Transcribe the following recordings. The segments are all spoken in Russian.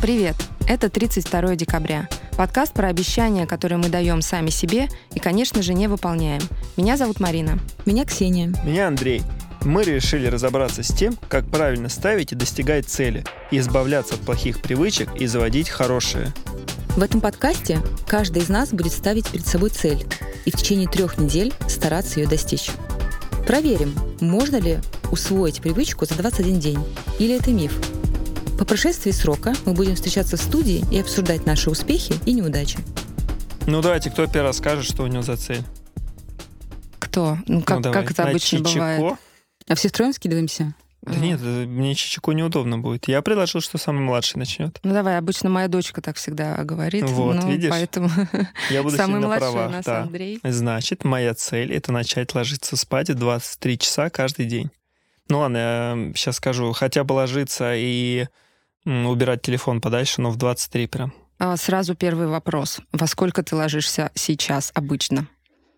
Привет! Это 32 декабря. Подкаст про обещания, которые мы даем сами себе и, конечно же, не выполняем. Меня зовут Марина. Меня Ксения. Меня Андрей. Мы решили разобраться с тем, как правильно ставить и достигать цели, и избавляться от плохих привычек и заводить хорошие. В этом подкасте каждый из нас будет ставить перед собой цель и в течение трех недель стараться ее достичь. Проверим, можно ли усвоить привычку за 21 день, или это миф. По прошествии срока мы будем встречаться в студии и обсуждать наши успехи и неудачи. Ну давайте, кто первый расскажет, что у него за цель? Кто? Ну, как, ну, давай. как это На обычно Чичико? бывает? А все втроем скидываемся? Да нет, э, мне Чичико неудобно будет. Я предложил, что самый младший начнет. Ну давай, обычно моя дочка так всегда говорит. Вот, ну, видишь? Поэтому Я буду самый младший правах. у нас да. Андрей. Значит, моя цель — это начать ложиться спать в 23 часа каждый день. Ну ладно, я сейчас скажу. Хотя бы ложиться и убирать телефон подальше, но в 23 прям. А, Сразу первый вопрос. Во сколько ты ложишься сейчас обычно?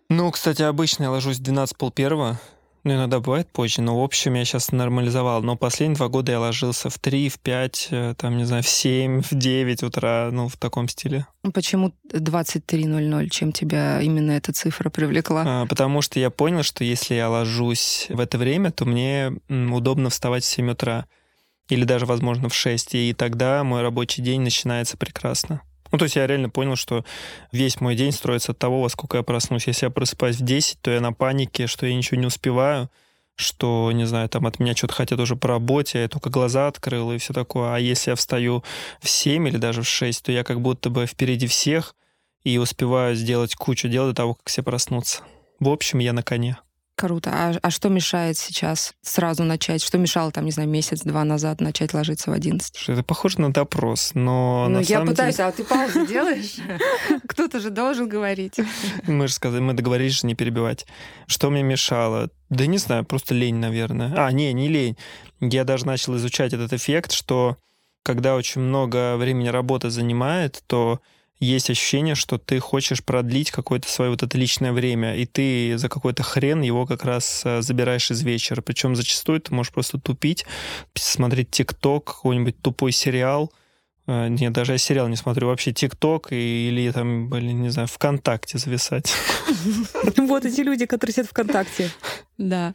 Ну, кстати, обычно я ложусь в 12 пол первого. Ну, иногда бывает позже, но в общем я сейчас нормализовал. Но последние два года я ложился в 3, в 5, э, там, не знаю, в 7, в 9 утра, ну, в таком стиле. Ну, Почему 23.00? Чем тебя именно эта цифра привлекла? А, Потому что я понял, что если я ложусь в это время, то мне удобно вставать в 7 утра. Или даже, возможно, в 6. И тогда мой рабочий день начинается прекрасно. Ну, то есть я реально понял, что весь мой день строится от того, во сколько я проснусь. Если я просыпаюсь в 10, то я на панике, что я ничего не успеваю, что, не знаю, там от меня что-то хотят уже по работе, я только глаза открыл и все такое. А если я встаю в 7 или даже в 6, то я как будто бы впереди всех и успеваю сделать кучу дел до того, как все проснутся. В общем, я на коне. Круто. А, а что мешает сейчас сразу начать? Что мешало, там, не знаю, месяц-два назад начать ложиться в 11? Слушай, Это похоже на допрос, но Ну, я самом пытаюсь, деле... а ты паузу делаешь? Кто-то же должен говорить. Мы же сказали, мы договорились же не перебивать. Что мне мешало? Да не знаю, просто лень, наверное. А, не, не лень. Я даже начал изучать этот эффект, что когда очень много времени работа занимает, то есть ощущение, что ты хочешь продлить какое-то свое вот это личное время, и ты за какой-то хрен его как раз э, забираешь из вечера. Причем зачастую ты можешь просто тупить, смотреть ТикТок, какой-нибудь тупой сериал. Э, Нет, даже я сериал не смотрю. Вообще ТикТок или там, блин, не знаю, ВКонтакте зависать. Вот эти люди, которые сидят ВКонтакте. Да.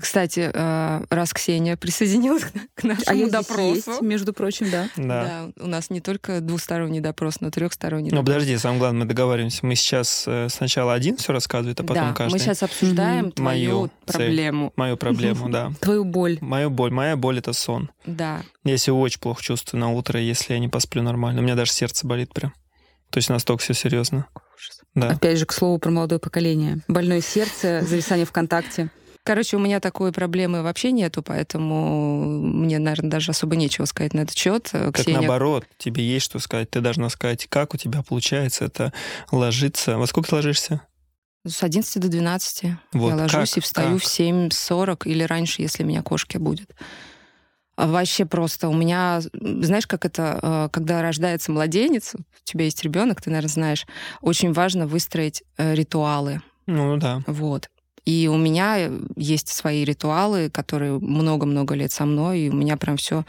Кстати, э, раз Ксения присоединилась к нашему А я здесь допросу. есть, между прочим, да. Да. Да, у нас не только двусторонний допрос, но трехсторонний Ну, допрос. подожди, самое главное, мы договариваемся. Мы сейчас э, сначала один все рассказывает, а потом да, каждый. мы сейчас обсуждаем Мгм. твою Мою цель. проблему. Мою проблему, да. Твою боль. Мою боль. Моя боль — это сон. Да. Я себя очень плохо чувствую на утро, если я не посплю нормально. У меня даже сердце болит прям. То есть настолько все серьезно. Да. Опять же, к слову про молодое поколение. Больное сердце, зависание ВКонтакте. Короче, у меня такой проблемы вообще нету, поэтому мне, наверное, даже особо нечего сказать на этот счет. Как наоборот, тебе есть что сказать. Ты должна сказать, как у тебя получается это ложиться. Во сколько ты ложишься? С 11 до 12 Вот я ложусь как? и встаю Как? в 7.40 или раньше, если меня кошки будет. А Вообще просто у меня, знаешь, как это, э, когда рождается младенец, у тебя есть ребенок, ты, наверное, знаешь, очень важно выстроить э, ритуалы. Ну да. Вот. И у меня есть свои ритуалы, которые много-много лет со мной, и у меня прям все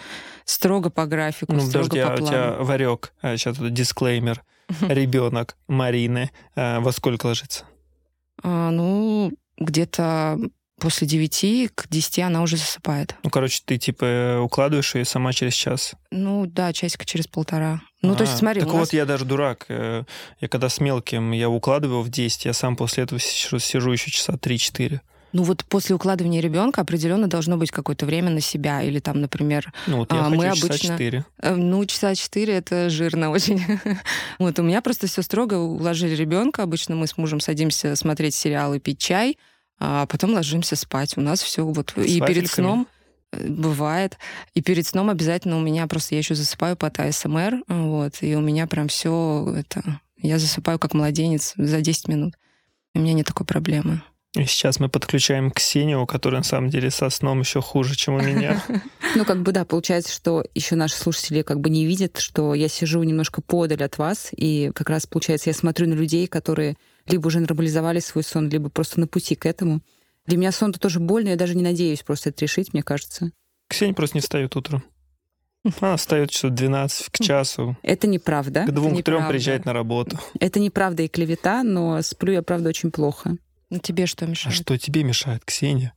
строго по графику, Ну, строго подожди, по а у плану. тебя варек, сейчас тут дисклеймер, ребенок Марины, а, во сколько ложится? А, ну, где-то после 9 к 10 она уже засыпает. Ну, короче, ты типа укладываешь ее сама через час. Ну да, часика через полтора. Ну, то есть, А, смотри, Так у вот, нас- я даже дурак. Э, Я когда с мелким, я укладывал в 10, я сам после этого сижу, еще часа 3-4. ну вот после укладывания ребенка определенно должно быть какое-то время на себя. Или там, например, Ну, вот я А, хочу мы часа обычно- 4. э, ну, часа 4 это жирно очень. вот у меня просто все строго уложили ребенка. Обычно мы с мужем садимся смотреть сериалы, пить чай, а потом ложимся спать. У нас все вот. С и перед сном э, бывает. И перед сном обязательно у меня просто я еще засыпаю под АСМР, вот, и у меня прям все это. Я засыпаю как младенец за 10 минут. У меня нет такой проблемы. И сейчас мы подключаем Ксению, которая на самом деле со сном еще хуже, чем у меня. Ну, как бы да, получается, что еще наши слушатели как бы не видят, что я сижу немножко подаль от вас, и как раз, получается, я смотрю на людей, которые либо уже нормализовали свой сон, либо просто на пути к этому. Для меня сон-то тоже больно, я даже не надеюсь просто это решить, мне кажется. Ксения просто не встает утром. Она встает часов 12 к часу. Это неправда. К двум, к трем приезжает на работу. Это неправда и клевета, но сплю я, правда, очень плохо. Ну, тебе что А мешает? что тебе мешает, Ксения?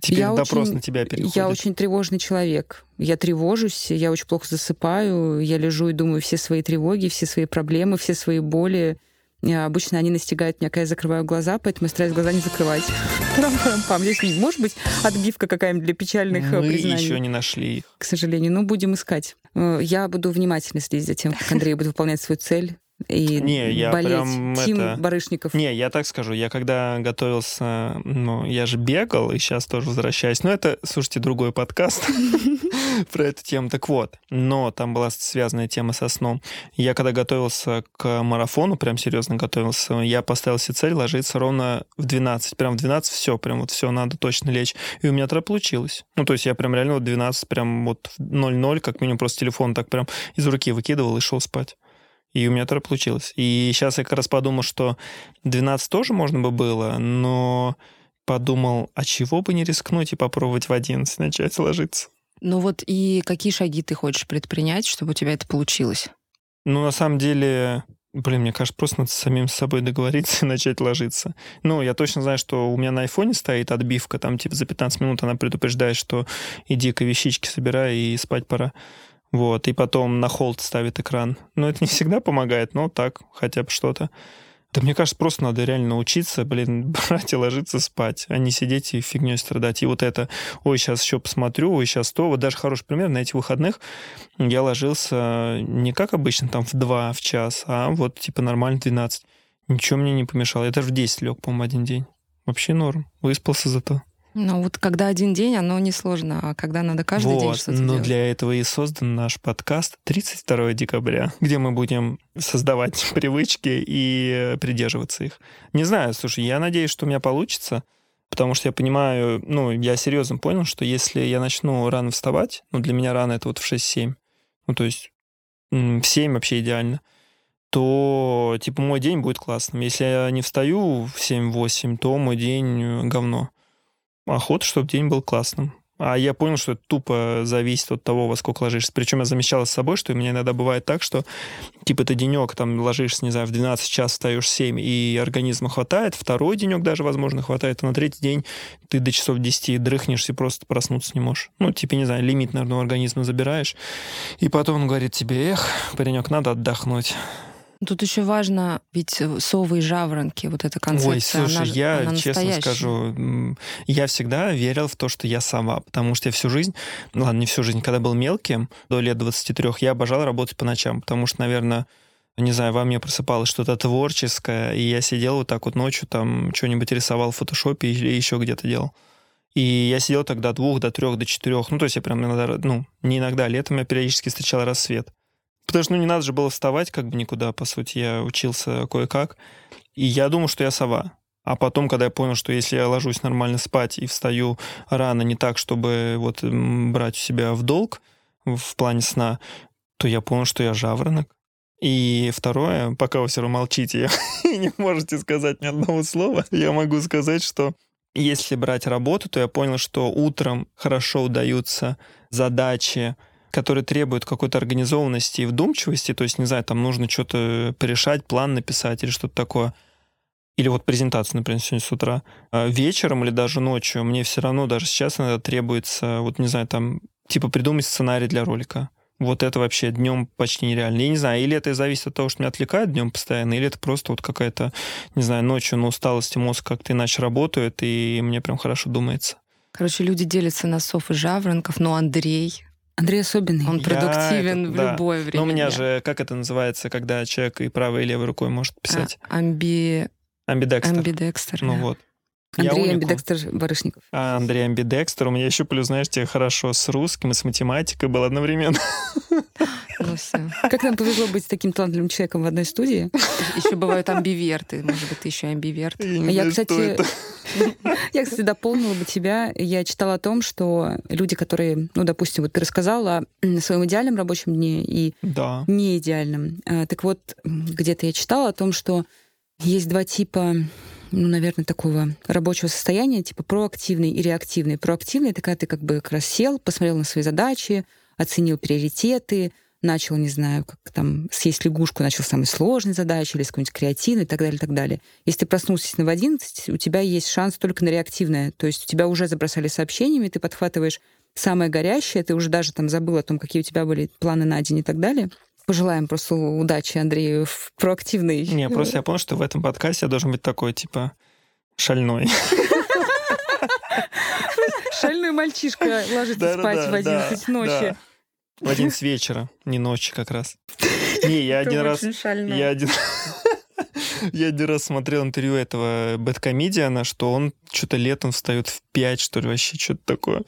Теперь Я допрос очень- на тебя переходит. Я очень тревожный человек. Я тревожусь, я очень плохо засыпаю, я лежу и думаю все свои тревоги, все свои проблемы, все свои боли. И обычно они настигают меня, когда я закрываю глаза, поэтому я стараюсь глаза не закрывать. Здесь может быть отбивка какая-нибудь для печальных э, Мы признаний. еще не нашли их. К сожалению. Ну, будем искать. Э, Я буду внимательно следить за тем, как Андрей будет выполнять свою цель и Не, я болеть. прям Тим это- Барышников. Не, я так скажу, я когда готовился, ну, я же бегал, и сейчас тоже возвращаюсь. Но это, слушайте, другой подкаст про эту тему. Так вот, но там была связанная тема со сном. Я когда готовился к марафону, прям серьезно готовился, я поставил себе цель ложиться ровно в 12. Прям в 12 все, прям вот все, надо точно лечь. И у меня это получилось. Ну, то есть я прям реально вот 12, прям вот в 0-0, как минимум просто телефон так прям из руки выкидывал и шел спать. И у меня это получилось. И сейчас я как раз подумал, что 12 тоже можно бы было, но подумал, а чего бы не рискнуть и попробовать в 11 начать ложиться. Ну вот и какие шаги ты хочешь предпринять, чтобы у тебя это получилось? Ну, на самом деле, блин, мне кажется, просто надо с самим с собой договориться и начать ложиться. Ну, я точно знаю, что у меня на айфоне стоит отбивка, там типа за 15 минут она предупреждает, что иди-ка вещички собирай и спать пора. Вот, и потом на холд ставит экран. Но это не всегда помогает, но так, хотя бы что-то. Да мне кажется, просто надо реально научиться, блин, брать и ложиться спать, а не сидеть и фигней страдать. И вот это, ой, сейчас еще посмотрю, ой, сейчас то. Вот даже хороший пример, на этих выходных я ложился не как обычно, там в 2, в час, а вот типа нормально в 12. Ничего мне не помешало. Я даже в 10 лег, по-моему, один день. Вообще норм. Выспался зато. Ну вот когда один день, оно несложно, а когда надо каждый день вот. что-то Но делать. для этого и создан наш подкаст 32 декабря, где мы будем создавать привычки и придерживаться их. Не знаю, слушай, я надеюсь, что у меня получится, потому что я понимаю, ну, я серьезно понял, что если я начну рано вставать, ну, для меня рано это вот в 6-7, ну, то есть в 7 вообще идеально, то, типа, мой день будет классным. Если я не встаю в 7-8, то мой день говно. Охота, чтобы день был классным. А я понял, что это тупо зависит от того, во сколько ложишься. Причем я замечала с собой, что у меня иногда бывает так, что типа ты денек там ложишься, не знаю, в 12 час встаешь в 7, и организма хватает, второй денек даже, возможно, хватает, а на третий день ты до часов 10 дрыхнешься и просто проснуться не можешь. Ну, типа, не знаю, лимит, наверное, у организма забираешь. И потом он говорит тебе, эх, паренек, надо отдохнуть. Тут еще важно, ведь совы и жаворонки, вот эта концепция, Ой, слушай, она, я она честно настоящая. скажу, я всегда верил в то, что я сова, потому что я всю жизнь, ну ладно, не всю жизнь, когда был мелким, до лет 23, я обожал работать по ночам, потому что, наверное, не знаю, во мне просыпалось что-то творческое, и я сидел вот так вот ночью, там, что-нибудь рисовал в фотошопе или еще где-то делал. И я сидел тогда двух, до трех, до четырех. Ну, то есть я прям иногда, ну, не иногда, летом я периодически встречал рассвет. Потому что, ну, не надо же было вставать как бы никуда, по сути. Я учился кое-как. И я думал, что я сова. А потом, когда я понял, что если я ложусь нормально спать и встаю рано, не так, чтобы вот брать у себя в долг в плане сна, то я понял, что я жаворонок. И второе, пока вы все равно молчите и не можете сказать ни одного слова, я могу сказать, что если брать работу, то я понял, что утром хорошо удаются задачи, которые требуют какой-то организованности и вдумчивости, то есть, не знаю, там нужно что-то порешать, план написать или что-то такое. Или вот презентацию, например, сегодня с утра. А Вечером или даже ночью мне все равно, даже сейчас иногда требуется, вот, не знаю, там, типа придумать сценарий для ролика. Вот это вообще днем почти нереально. Я не знаю, или это зависит от того, что меня отвлекает днем постоянно, или это просто вот какая-то, не знаю, ночью на усталости мозг как-то иначе работает, и мне прям хорошо думается. Короче, люди делятся на сов и жаворонков, но Андрей, Андрей особенный. он продуктивен это- в да. любое время Но у меня же, как это называется, когда человек и правой, и левой рукой может писать? А, амби... Амбидекстер. амбидекстер. Ну да. вот. Я Андрей уникум. Амбидекстер Барышников. А Андрей Амбидекстер. У меня еще плюс, знаешь, тебе хорошо с русским и с математикой был одновременно. Ну все. Как нам повезло быть с таким талантливым человеком в одной студии. Еще бывают амбиверты. Может быть, ты еще амбиверт. Я, Я, что кстати. Я, кстати, дополнила бы тебя. Я читала о том, что люди, которые, ну, допустим, вот ты рассказала о своем идеальном рабочем дне и Да. не идеальном. А, Так вот, где-то я читала о том, что есть два типа ну, наверное, такого рабочего состояния, типа проактивный и реактивный. Проактивный — это когда ты как бы как раз сел, посмотрел на свои задачи, оценил приоритеты, начал, не знаю, как там, съесть лягушку, начал с самой сложной задачи, или с какой-нибудь креативной и так далее, и так далее. Если ты проснулся в 11, у тебя есть шанс только на реактивное. То есть у тебя уже забросали сообщениями, ты подхватываешь самое горящее, ты уже даже там забыл о том, какие у тебя были планы на день и так далее. Пожелаем просто удачи Андрею в проактивной... Не, просто я понял, что в этом подкасте я должен быть такой, типа, шальной. Шальной мальчишка ложится спать в 11 ночи. В 11 вечера, не ночи как раз. Не, я один раз... Я один... Я один раз смотрел интервью этого бэткомедиана, что он что-то летом встает в 5, что ли, вообще что-то такое.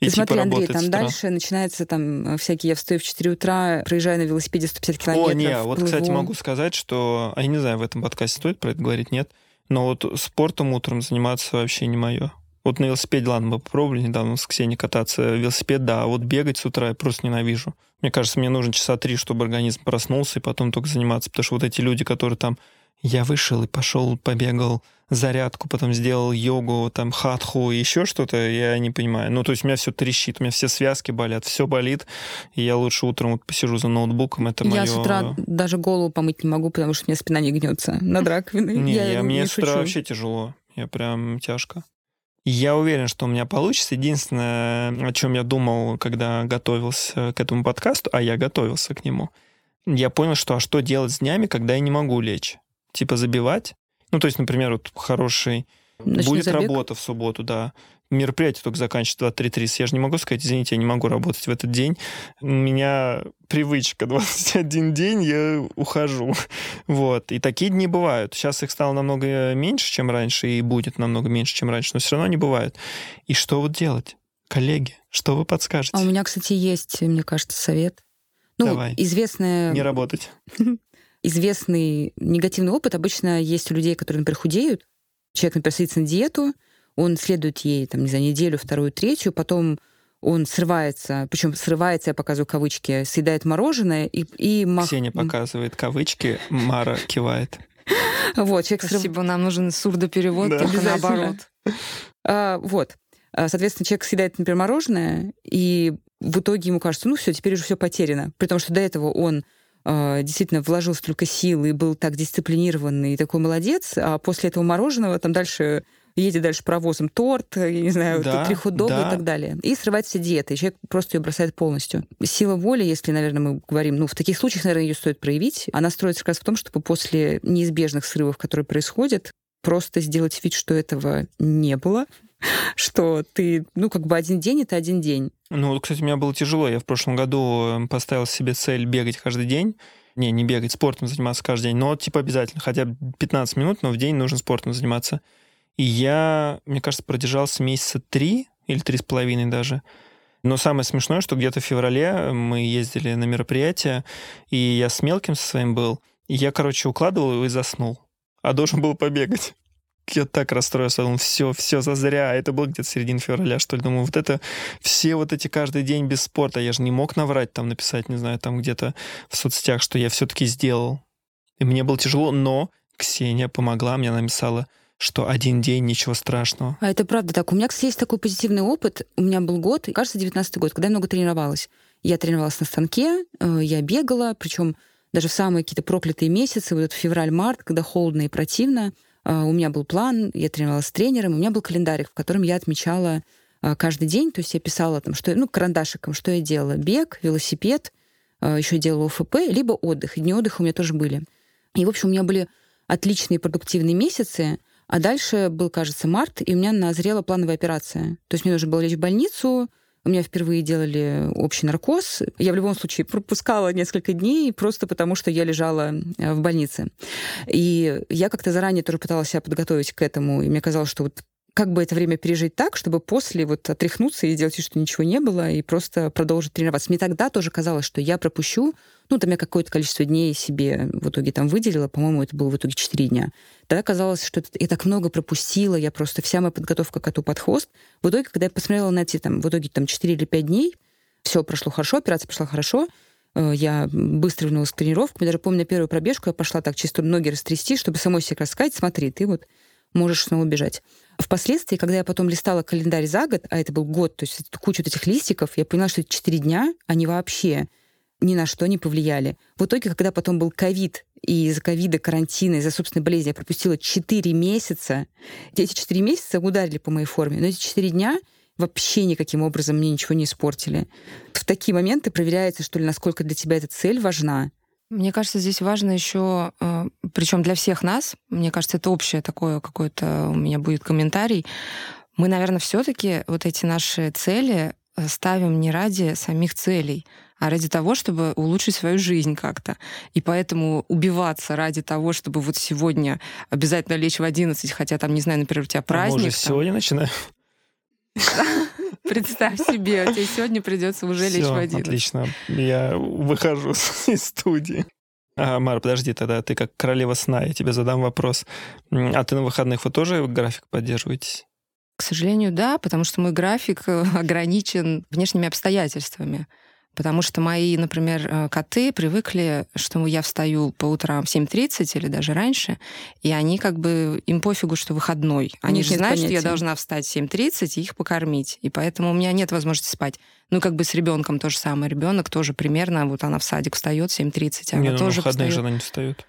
И, типа, смотри, Андрей, там дальше начинается там всякие, я встаю в 4 утра, проезжаю на велосипеде 150 километров. О, не, вот, кстати, могу сказать, что, а я не знаю, в этом подкасте стоит про это говорить, нет, но вот спортом утром заниматься вообще не мое. Вот на велосипеде, ладно, мы попробовали недавно с Ксенией кататься. Велосипед, да, а вот бегать с утра я просто ненавижу. Мне кажется, мне нужно часа три, чтобы организм проснулся, и потом только заниматься. Потому что вот эти люди, которые там я вышел и пошел, побегал зарядку, потом сделал йогу, там хатху, еще что-то, я не понимаю. Ну, то есть у меня все трещит, у меня все связки болят, все болит, и я лучше утром вот посижу за ноутбуком, это Я моё... с утра даже голову помыть не могу, потому что у меня спина не гнется над раковиной. Не, я я, мне не с утра шучу. вообще тяжело, я прям тяжко. Я уверен, что у меня получится. Единственное, о чем я думал, когда готовился к этому подкасту, а я готовился к нему, я понял, что а что делать с днями, когда я не могу лечь? Типа забивать? Ну, то есть, например, вот хороший... Ночной будет забег? работа в субботу, да. Мероприятие только заканчивается 23.30. Я же не могу сказать, извините, я не могу работать в этот день. У меня привычка 21 день, я ухожу. Вот. И такие дни бывают. Сейчас их стало намного меньше, чем раньше, и будет намного меньше, чем раньше, но все равно они бывают. И что вот делать? Коллеги, что вы подскажете? А у меня, кстати, есть, мне кажется, совет. Ну, Давай. известная Не работать. известный негативный опыт обычно есть у людей, которые, например, худеют. Человек, например, садится на диету, он следует ей, там, не знаю, неделю, вторую, третью, потом он срывается, причем срывается, я показываю кавычки, съедает мороженое и, и мах... Ксения показывает кавычки, Мара кивает. Вот, человек Спасибо, нам нужен сурдоперевод, Да. только наоборот. А, вот. А, Соответственно, человек съедает, например, мороженое, и в итоге ему кажется, ну все, теперь уже все потеряно. При том, что до этого он а, действительно вложил столько сил и был так дисциплинированный и такой молодец, а после этого мороженого там дальше едет дальше паровозом торт, я не знаю, Да, три хот-дога да. и так далее. И срывает все диеты, и человек просто ее бросает полностью. Сила воли, если, наверное, мы говорим, ну, в таких случаях, наверное, ее стоит проявить, она строится как раз в том, чтобы после неизбежных срывов, которые происходят, просто сделать вид, что этого не было, что ты, ну, как бы один день — это один день. Ну, кстати, у меня было тяжело. Я в прошлом году э, поставил себе цель бегать каждый день. Не, не бегать, спортом заниматься каждый день, но типа обязательно, хотя бы 15 минут, но в день нужно спортом заниматься. И я, мне кажется, продержался месяца три или три с половиной даже. Но самое смешное, что где-то в феврале мы ездили на мероприятие, и я с мелким со своим был, и я, короче, укладывал и заснул. А должен был побегать. Я так расстроился, думал, все, все, зазря. Это было где-то середина февраля, что ли. Думаю, вот это все вот эти каждый день без спорта. Я же не мог наврать, там написать, не знаю, там где-то в соцсетях, что я все-таки сделал. И мне было тяжело, но Ксения помогла, мне написала, что один день, ничего страшного. А это правда так. У меня, кстати, есть такой позитивный опыт. У меня был год, кажется, 19 год, когда я много тренировалась. Я тренировалась на станке, э, я бегала, причем даже в самые какие-то проклятые месяцы, вот этот февраль-март, когда холодно и противно, у меня был план, я тренировалась с тренером, у меня был календарик, в котором я отмечала э, каждый день, то есть я писала там, что, ну, карандашиком, что я делала. Бег, велосипед, э, еще делала ОФП, либо отдых. И дни отдыха у меня тоже были. И, в общем, у меня были отличные продуктивные месяцы, а дальше был, кажется, март, и у меня назрела плановая операция. То есть мне нужно было лечь в больницу, у меня впервые делали общий наркоз. Я в любом случае пропускала несколько дней просто потому, что я лежала э, в больнице. И я как-то заранее тоже пыталась себя подготовить к этому, и мне казалось, что вот как бы это время пережить так, чтобы после вот отряхнуться и сделать вид, что ничего не было, и просто продолжить тренироваться. Мне тогда тоже казалось, что я пропущу, ну, там я какое-то количество дней себе в итоге там выделила, по-моему, это было в итоге 4 дня. Тогда казалось, что я так много пропустила, я просто вся моя подготовка коту под хвост. В итоге, когда я посмотрела на эти там, в итоге там 4 или 5 дней, все прошло хорошо, операция прошла хорошо, э, я быстро вернулась к тренировкам. Я даже помню, на первую пробежку я пошла так чисто ноги растрясти, чтобы самой себе как раз сказать, смотри, ты вот можешь снова бежать. Впоследствии, когда я потом листала календарь за год, а это был год, то есть кучу вот этих листиков, я поняла, что эти четыре дня, они вообще ни на что не повлияли. В итоге, когда потом был ковид, и из-за ковида, карантина, из-за собственной болезни я пропустила 4 месяца, эти 4 месяца ударили по моей форме, но эти 4 дня вообще никаким образом мне ничего не испортили. В такие моменты проверяется, что ли, насколько для тебя эта цель важна. Мне кажется, здесь важно еще, э, причем для всех нас, мне кажется, это общее такое какое-то у меня будет комментарий. Мы, наверное, все-таки вот эти наши цели э, ставим не ради самих целей, а ради того, чтобы улучшить свою жизнь как-то. И поэтому убиваться ради того, чтобы вот сегодня обязательно лечь в 11, хотя там, не знаю, например, у тебя праздник. А мы уже сегодня начинаем? Представь себе, тебе сегодня придется уже лечь в 11. отлично. Я выхожу из студии. А, Мар, подожди, тогда ты как королева сна, я тебе задам вопрос. А ты на выходных вы тоже график поддерживаете? К сожалению, да, потому что мой график э, ограничен внешними обстоятельствами. Потому что мои, например, э, коты привыкли, что я встаю по утрам в 7.30 или даже раньше, и они как бы, им пофигу, что выходной. Они же знают, понятия. что я должна встать в 7.30 и их покормить. И поэтому у меня нет возможности спать. Ну, как бы с ребенком то же самое. Ребенок тоже примерно, вот она в садик встает в 7.30, а не, она ну, тоже выходные же она не встает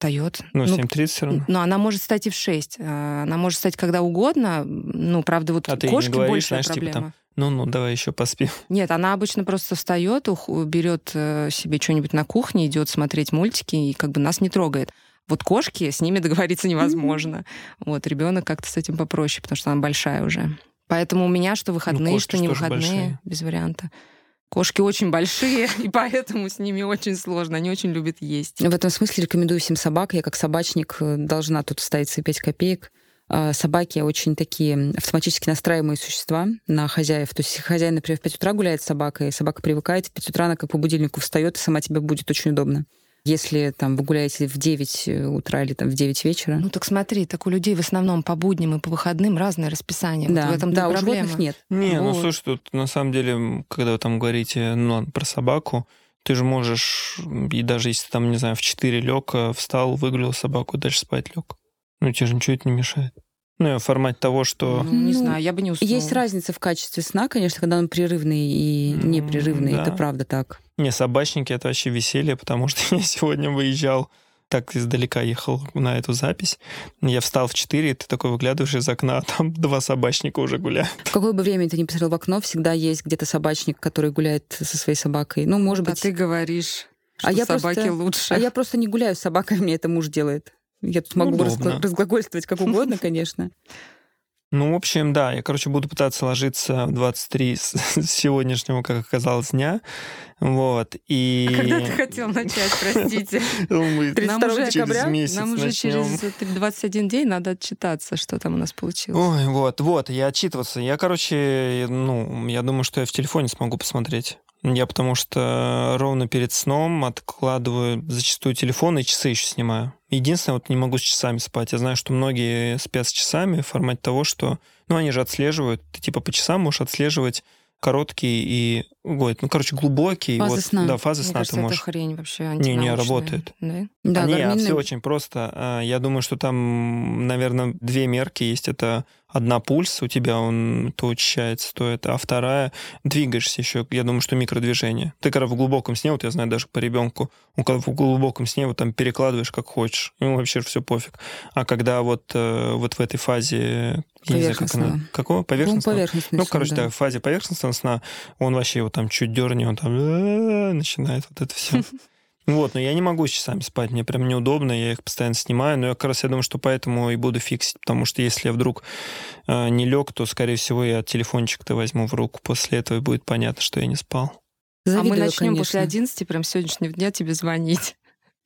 встает. Ну, 7.30 все равно. Но она может стать и в 6. А, она может стать когда угодно. Ну, правда, вот а кошки ты говоришь, большая знаешь, проблема. Типа, там, ну-ну, давай еще поспим. Нет, она обычно просто встает, берет э, себе что-нибудь на кухне, идет смотреть мультики и как бы нас не трогает. Вот кошки, с ними договориться невозможно. Вот, ребенок как-то с этим попроще, потому что она большая уже. Поэтому у меня что выходные, ну, что не выходные, большие. без варианта. Кошки очень большие, и поэтому с ними очень сложно. Они очень любят есть. В этом смысле рекомендую всем собак. Я как собачник э, должна тут ставить свои 5 копеек. А, собаки очень такие автоматически настраиваемые существа на хозяев. То есть, хозяин, например, в 5 утра гуляет с собакой, собака привыкает, в 5 утра она как по будильнику встает, и сама тебе будет очень удобно. Если там вы гуляете в 9 э, утра или там в 9 вечера. Ну так смотри, так у людей в основном по будням и по выходным разное расписание. Да, вот в этом да у проблема. животных нет. Не, ну, вот. ну слушай, тут на самом деле, когда вы там говорите ну, про собаку, ты же можешь, и даже если там, не знаю, в 4 лег, встал, выгулил собаку, дальше спать лег. Ну, тебе же ничего это не мешает. Ну, в формате того, что... Ну, не ну, знаю, я бы не уснула. Есть разница в качестве сна, конечно, когда он прерывный и непрерывный. Да. Это правда так. Не, собачники — это вообще веселье, потому что я сегодня выезжал так издалека ехал на эту запись. Я встал в 4, и ты такой выглядываешь из окна, а там два собачника уже гуляют. В какое бы время ты не посмотрел в окно, всегда есть где-то собачник, который гуляет со своей собакой. Ну, может а быть... А ты говоришь, что а я собаки просто... лучше. А я просто не гуляю с собакой, мне это муж делает. Я тут могу Удобно. разглагольствовать как угодно, конечно. Ну, в общем, да, я, короче, буду пытаться ложиться в 23 с сегодняшнего, как оказалось, дня. Вот, и... А когда ты хотел начать, простите? Мы нам уже через месяц Нам уже через 21 день надо отчитаться, что там у нас получилось. Ой, вот, вот, я отчитываться. Я, короче, ну, я думаю, что я в телефоне смогу посмотреть. Я потому что ровно перед сном откладываю зачастую телефон и часы еще снимаю. Единственное, вот не могу с часами спать. Я знаю, что многие спят с часами в формате того, что... Ну, они же отслеживают. Ты типа по часам можешь отслеживать короткий и ой, ну короче глубокий фазы вот сна. да фазы Мне сна кажется, ты можешь. это хрень вообще не не работает. да? Да а, не, а все очень просто. А, я думаю что там наверное две мерки есть. Это одна пульс у тебя он то учащается то это а вторая двигаешься еще я думаю что микродвижение ты когда в глубоком сне вот я знаю даже по ребенку он когда в глубоком сне вот там перекладываешь как хочешь ему вообще все пофиг а когда вот э, вот в этой фазе я не знаю, как она. Какого? Поверхностного? Ну, поверхностный ну сон, короче, да. да, в фазе поверхностного сна он вообще его там чуть дерни, он там начинает вот это все. Вот, но я не могу с часами спать, мне прям неудобно, я их постоянно снимаю, но я как раз я думаю, что поэтому и буду фиксить, потому что если я вдруг э, не лег, то, скорее всего, я телефончик-то возьму в руку, после этого и будет понятно, что я не спал. Завидую, а мы начнем конечно. после 11 прям сегодняшнего дня тебе звонить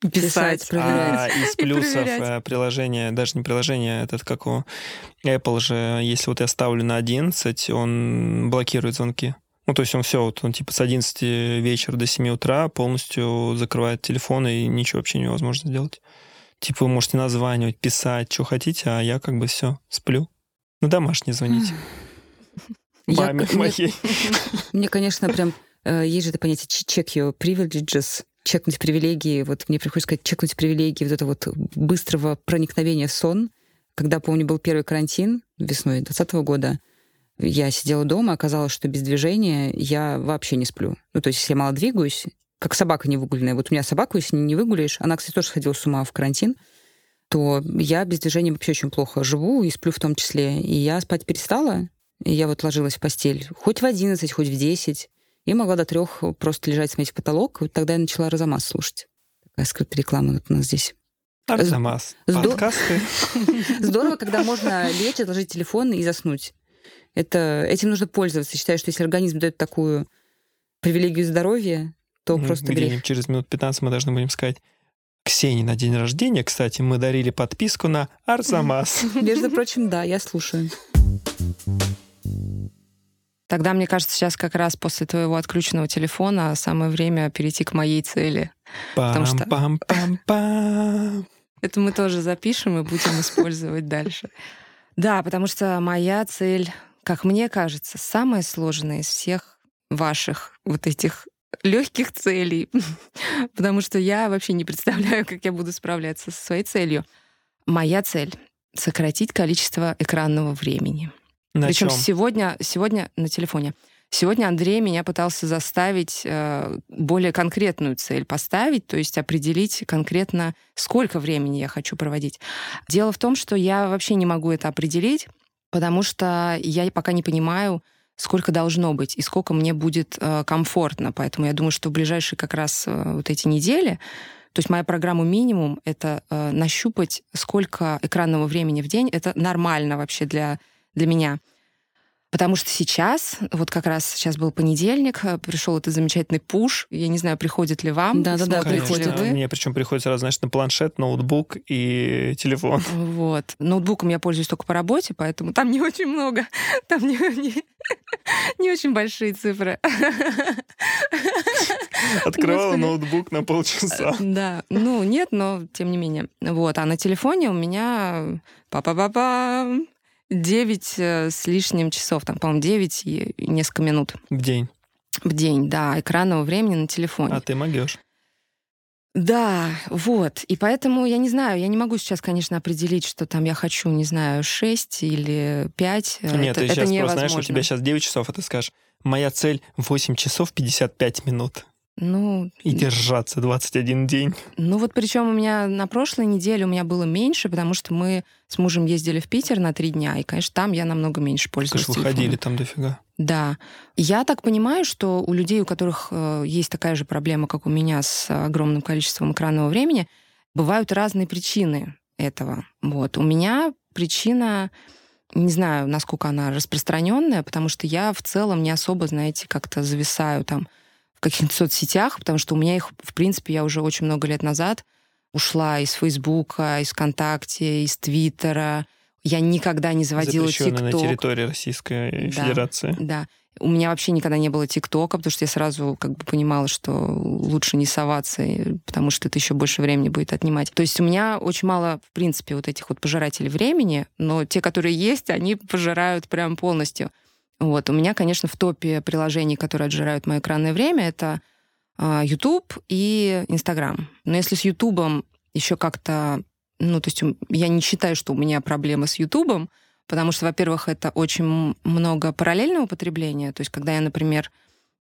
писать, проверять. А из плюсов э, приложения, даже не приложение, этот как у Apple же, если вот я ставлю на 11, он блокирует звонки. Ну, то есть он все, вот он типа с 11 вечера до 7 утра полностью закрывает телефон, и ничего вообще невозможно сделать. Типа вы можете названивать, писать, что хотите, а я как бы все, сплю. Ну, домашний звоните. Маме моей. Мне, конечно, прям э, есть же это понятие check your privileges, чекнуть привилегии, вот мне приходится сказать, чекнуть привилегии вот это вот быстрого проникновения в сон, Когда, помню, был первый карантин весной 2020 года, я сидела дома, оказалось, что без движения я вообще не сплю. Ну, то есть, если я мало двигаюсь, как собака невыгуленная. Вот у меня собаку, если не выгуляешь, она, кстати, тоже сходила с ума в карантин, то я без движения вообще очень плохо живу и сплю в том числе. И я спать перестала, и я вот ложилась в постель хоть в 11, хоть в 10, и могла до трех просто лежать, смотреть в потолок. Вот тогда я начала Розамас слушать. Такая скрытая реклама вот у нас здесь. Арзамас. Подкасты. Здорово, когда можно лечь, отложить телефон и заснуть. Это, этим нужно пользоваться. Считаю, что если организм дает такую привилегию здоровья, то ну, просто грех. через минут 15 мы должны будем сказать, Ксении на день рождения, кстати, мы дарили подписку на Арзамас. Между прочим, да, я слушаю. Тогда, мне кажется, сейчас как раз после твоего отключенного телефона самое время перейти к моей цели. Потому что это мы тоже запишем и будем использовать дальше. Да, потому что моя цель, как мне кажется, самая сложная из всех ваших вот этих легких целей, потому что я вообще не представляю, как я буду справляться со своей целью. Моя цель — сократить количество экранного времени. На Причем сегодня, сегодня на телефоне. Сегодня Андрей меня пытался заставить э, более конкретную цель поставить, то есть определить конкретно, сколько времени я хочу проводить. Дело в том, что я вообще не могу это определить, потому что я пока не понимаю, сколько должно быть и сколько мне будет э, комфортно. Поэтому я думаю, что в ближайшие как раз э, вот эти недели, то есть моя программа минимум — это э, нащупать, сколько экранного времени в день. Это нормально вообще для, для меня. Потому что сейчас, вот как раз сейчас был понедельник, э, пришел этот замечательный пуш. Я не знаю, приходит ли вам. Да, да, да, приходит. Вы. Мне причем приходит сразу, знаешь, на планшет, ноутбук и телефон. Вот. Ноутбуком я пользуюсь только по работе, поэтому там не очень много. Там не, не, не очень большие цифры. Открывала ноутбук на полчаса. Да. Ну, нет, но тем не менее. Вот. А на телефоне у меня па-па-па-па 9 э, с лишним часов, там, по-моему, 9 и несколько минут. В день? В день, да, экранного времени на телефоне. А ты могешь? Да, вот. И поэтому я не знаю, я не могу сейчас, конечно, определить, что там я хочу, не знаю, 6 или 5. Нет, это, ты это сейчас невозможно. просто знаешь, у тебя сейчас 9 часов, а ты скажешь, моя цель 8 часов 55 минут. Ну, и держаться 21 день. Ну вот причем у меня на прошлой неделе у меня было меньше, потому что мы с мужем ездили в Питер на три дня, и, конечно, там я намного меньше пользовалась Конечно, выходили там дофига. Да. Я так понимаю, что у людей, у которых э, есть такая же проблема, как у меня, с огромным количеством экранного времени, бывают разные причины этого. Вот. У меня причина не знаю, насколько она распространенная, потому что я в целом не особо, знаете, как-то зависаю там каких-то соцсетях, потому что у меня их, в принципе, я уже очень много лет назад ушла из Фейсбука, из ВКонтакте, из Твиттера. Я никогда не заводила ТикТок. на территории Российской да, Федерации. Да. У меня вообще никогда не было ТикТока, потому что я сразу как бы понимала, что лучше не соваться, потому что это еще больше времени будет отнимать. То есть у меня очень мало, в принципе, вот этих вот пожирателей времени, но те, которые есть, они пожирают прям полностью. Вот. У меня, конечно, в топе приложений, которые отжирают мое экранное время, это а, YouTube и Instagram. Но если с YouTube еще как-то... Ну, то есть я не считаю, что у меня проблемы с YouTube, потому что, во-первых, это очень много параллельного потребления. То есть когда я, например,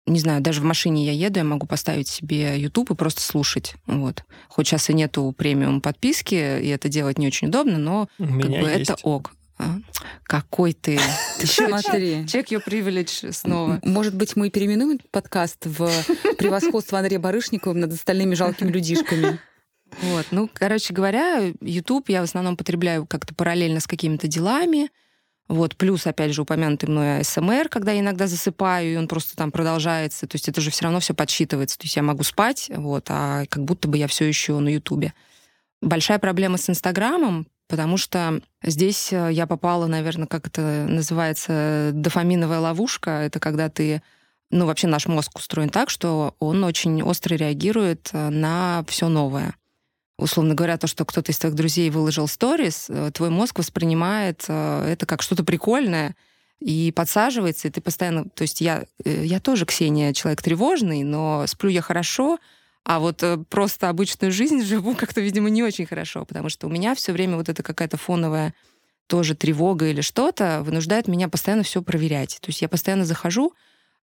не знаю, даже в машине я еду, я могу поставить себе YouTube и просто слушать. Вот. Хоть сейчас и нету премиум подписки, и это делать не очень удобно, но как бы есть. это ок. А? Какой ты? Смотри. Check your privilege снова. Может быть, мы переименуем подкаст в превосходство Андрея Барышникова над остальными жалкими людишками. Вот, ну, короче говоря, YouTube я в основном потребляю как-то параллельно с какими-то делами. Вот, плюс, опять же, упомянутый мной АСМР, когда я иногда засыпаю, и он просто там продолжается. То есть это же все равно все подсчитывается. То есть я могу спать, вот, а как будто бы я все еще на Ютубе. Большая проблема с Инстаграмом, потому что здесь э, я попала, наверное, как это называется, дофаминовая ловушка. Это когда ты ну, вообще наш мозг устроен так, что он очень остро реагирует э, на все новое. Условно говоря, то, что кто-то из твоих друзей выложил сторис, э, твой мозг воспринимает это как что-то прикольное и подсаживается, и ты постоянно... То есть я, я тоже, Ксения, человек тревожный, но сплю я хорошо, а вот э, просто обычную жизнь живу как-то, видимо, не очень хорошо, потому что у меня все время вот это какая-то фоновая тоже тревога или что-то вынуждает меня постоянно все проверять. То есть я постоянно захожу,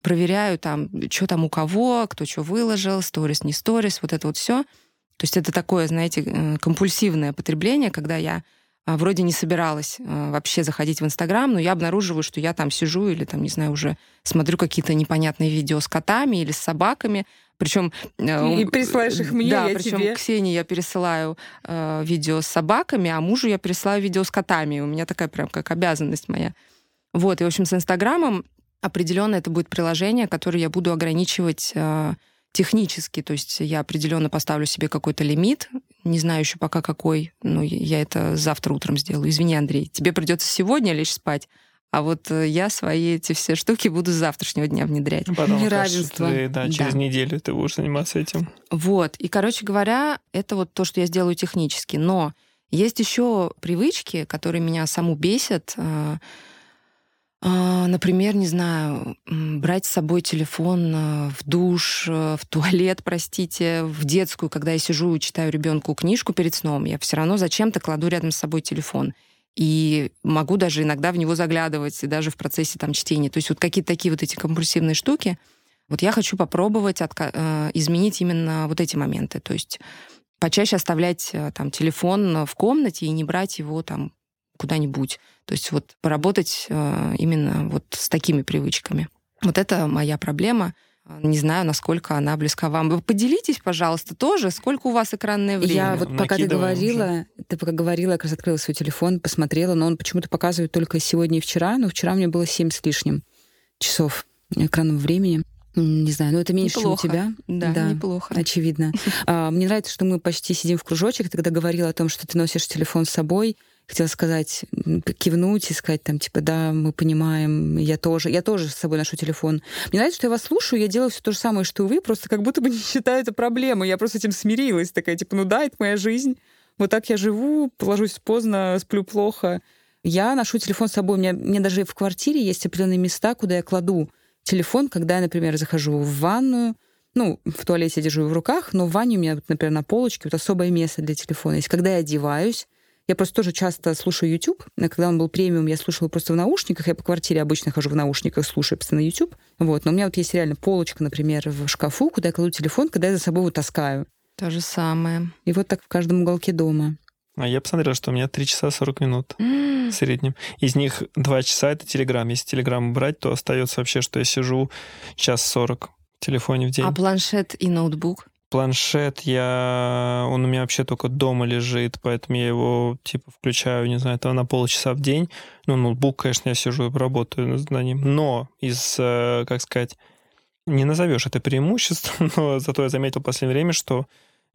проверяю там, что там у кого, кто что выложил, сторис, не сторис, вот это вот все. То есть это такое, знаете, э, компульсивное потребление, когда я а, вроде не собиралась а, вообще заходить в Инстаграм, но я обнаруживаю, что я там сижу или там, не знаю, уже смотрю какие-то непонятные видео с котами или с собаками. Причем... Э, и присылаешь их мне, да, я причем тебе. Ксении я пересылаю э, видео с собаками, а мужу я пересылаю видео с котами. У меня такая прям как обязанность моя. Вот, и, в общем, с Инстаграмом определенно это будет приложение, которое я буду ограничивать э, технически. То есть я определенно поставлю себе какой-то лимит, не знаю еще пока какой, но я это завтра утром сделаю. Извини, Андрей, тебе придется сегодня лечь спать, а вот э, я свои эти все штуки буду с завтрашнего дня внедрять. Потом, Неравенство. Кажется, ты, да, через да. неделю ты будешь заниматься этим. Вот. И, короче говоря, это вот то, что я сделаю технически. Но есть еще привычки, которые меня саму бесят. Э, э, например, не знаю, брать с собой телефон в душ, в туалет, простите, в детскую, когда я сижу и читаю ребенку книжку перед сном, я все равно зачем-то кладу рядом с собой телефон и могу даже иногда в него заглядывать, и даже в процессе там чтения. То есть вот какие-то такие вот эти компульсивные штуки. Вот я хочу попробовать отка- э, изменить именно вот эти моменты. То есть почаще оставлять э, там телефон в комнате и не брать его там куда-нибудь. То есть вот поработать э, именно вот с такими привычками. Вот это моя проблема — не знаю, насколько она близка вам. Вы поделитесь, пожалуйста, тоже, сколько у вас экранное время. Я вот пока ты говорила, уже. ты пока говорила, я как раз открыла свой телефон, посмотрела, но он почему-то показывает только сегодня и вчера, но вчера у меня было 7 с лишним часов экранного времени. Не знаю, но это меньше, неплохо. чем у тебя. Да, да неплохо. Очевидно. А, мне нравится, что мы почти сидим в кружочек. Ты когда говорила о том, что ты носишь телефон с собой, хотела сказать, кивнуть и сказать там, типа, да, мы понимаем, я тоже, я тоже с собой ношу телефон. Мне нравится, что я вас слушаю, я делаю все то же самое, что и вы, просто как будто бы не считаю это проблемой. Я просто этим смирилась, такая, типа, ну да, это моя жизнь. Вот так я живу, ложусь поздно, сплю плохо. Я ношу телефон с собой. У меня, у меня даже в квартире есть определенные места, куда я кладу телефон, когда я, например, захожу в ванную, ну, в туалете я держу его в руках, но в ванне у меня, например, на полочке вот особое место для телефона есть. Когда я одеваюсь, я просто тоже часто слушаю YouTube. Когда он был премиум, я слушала просто в наушниках. Я по квартире обычно хожу в наушниках, слушаю постоянно YouTube. Вот. Но у меня вот есть реально полочка, например, в шкафу, куда я кладу телефон, когда я за собой его таскаю. То же самое. И вот так в каждом уголке дома. А я посмотрел, что у меня 3 часа 40 минут в среднем. Из них 2 часа — это Телеграм. Если Телеграм брать, то остается вообще, что я сижу час 40 в телефоне в день. А планшет и ноутбук? Планшет я... Он у меня вообще только дома лежит, поэтому я его, типа, включаю, не знаю, там на полчаса в день. Ну, ноутбук, конечно, я сижу и работаю на ним. Но из, э, как сказать, не назовешь это преимуществом, но зато я заметил в последнее время, что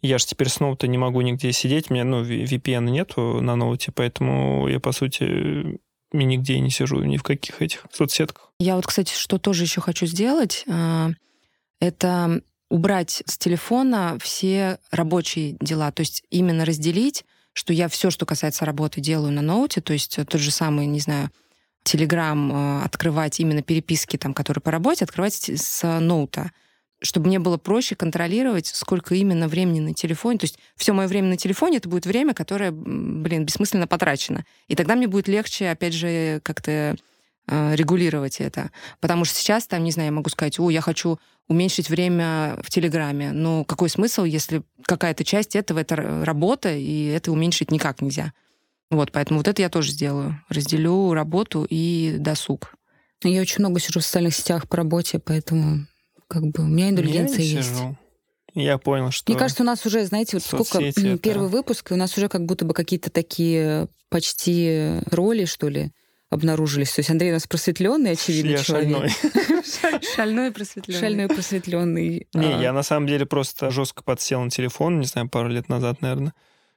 я же теперь снова-то не могу нигде сидеть, у меня, ну, VPN нету на ноуте, поэтому я, по сути, нигде не сижу, ни в каких этих соцсетках. Я вот, кстати, что тоже еще хочу сделать, а, это убрать с телефона все рабочие дела, то есть именно разделить, что я все, что касается работы, делаю на ноуте, то есть тот же самый, не знаю, Телеграм э, открывать именно переписки, там, которые по работе, открывать с ноута, чтобы мне было проще контролировать, сколько именно времени на телефоне. То есть все мое время на телефоне это будет время, которое, блин, бессмысленно потрачено. И тогда мне будет легче, опять же, как-то э, регулировать это. Потому что сейчас, там, не знаю, я могу сказать, о, я хочу уменьшить время в Телеграме. Но какой смысл, если какая-то часть этого — это работа, и это уменьшить никак нельзя. Вот, поэтому вот это я тоже сделаю. Разделю работу и досуг. Я очень много сижу в социальных сетях по работе, поэтому как бы у меня индульгенция я есть. Сижу. Я понял, что... Мне кажется, у нас уже, знаете, вот сколько... Это... Первый выпуск, и у нас уже как будто бы какие-то такие почти роли, что ли, обнаружились. То есть Андрей у нас просветленный, очевидно, я человек. Шальной. Шальной просветленный. Шальной просветленный. Не, а. я на самом деле просто жестко подсел на телефон, не знаю, пару лет назад, наверное.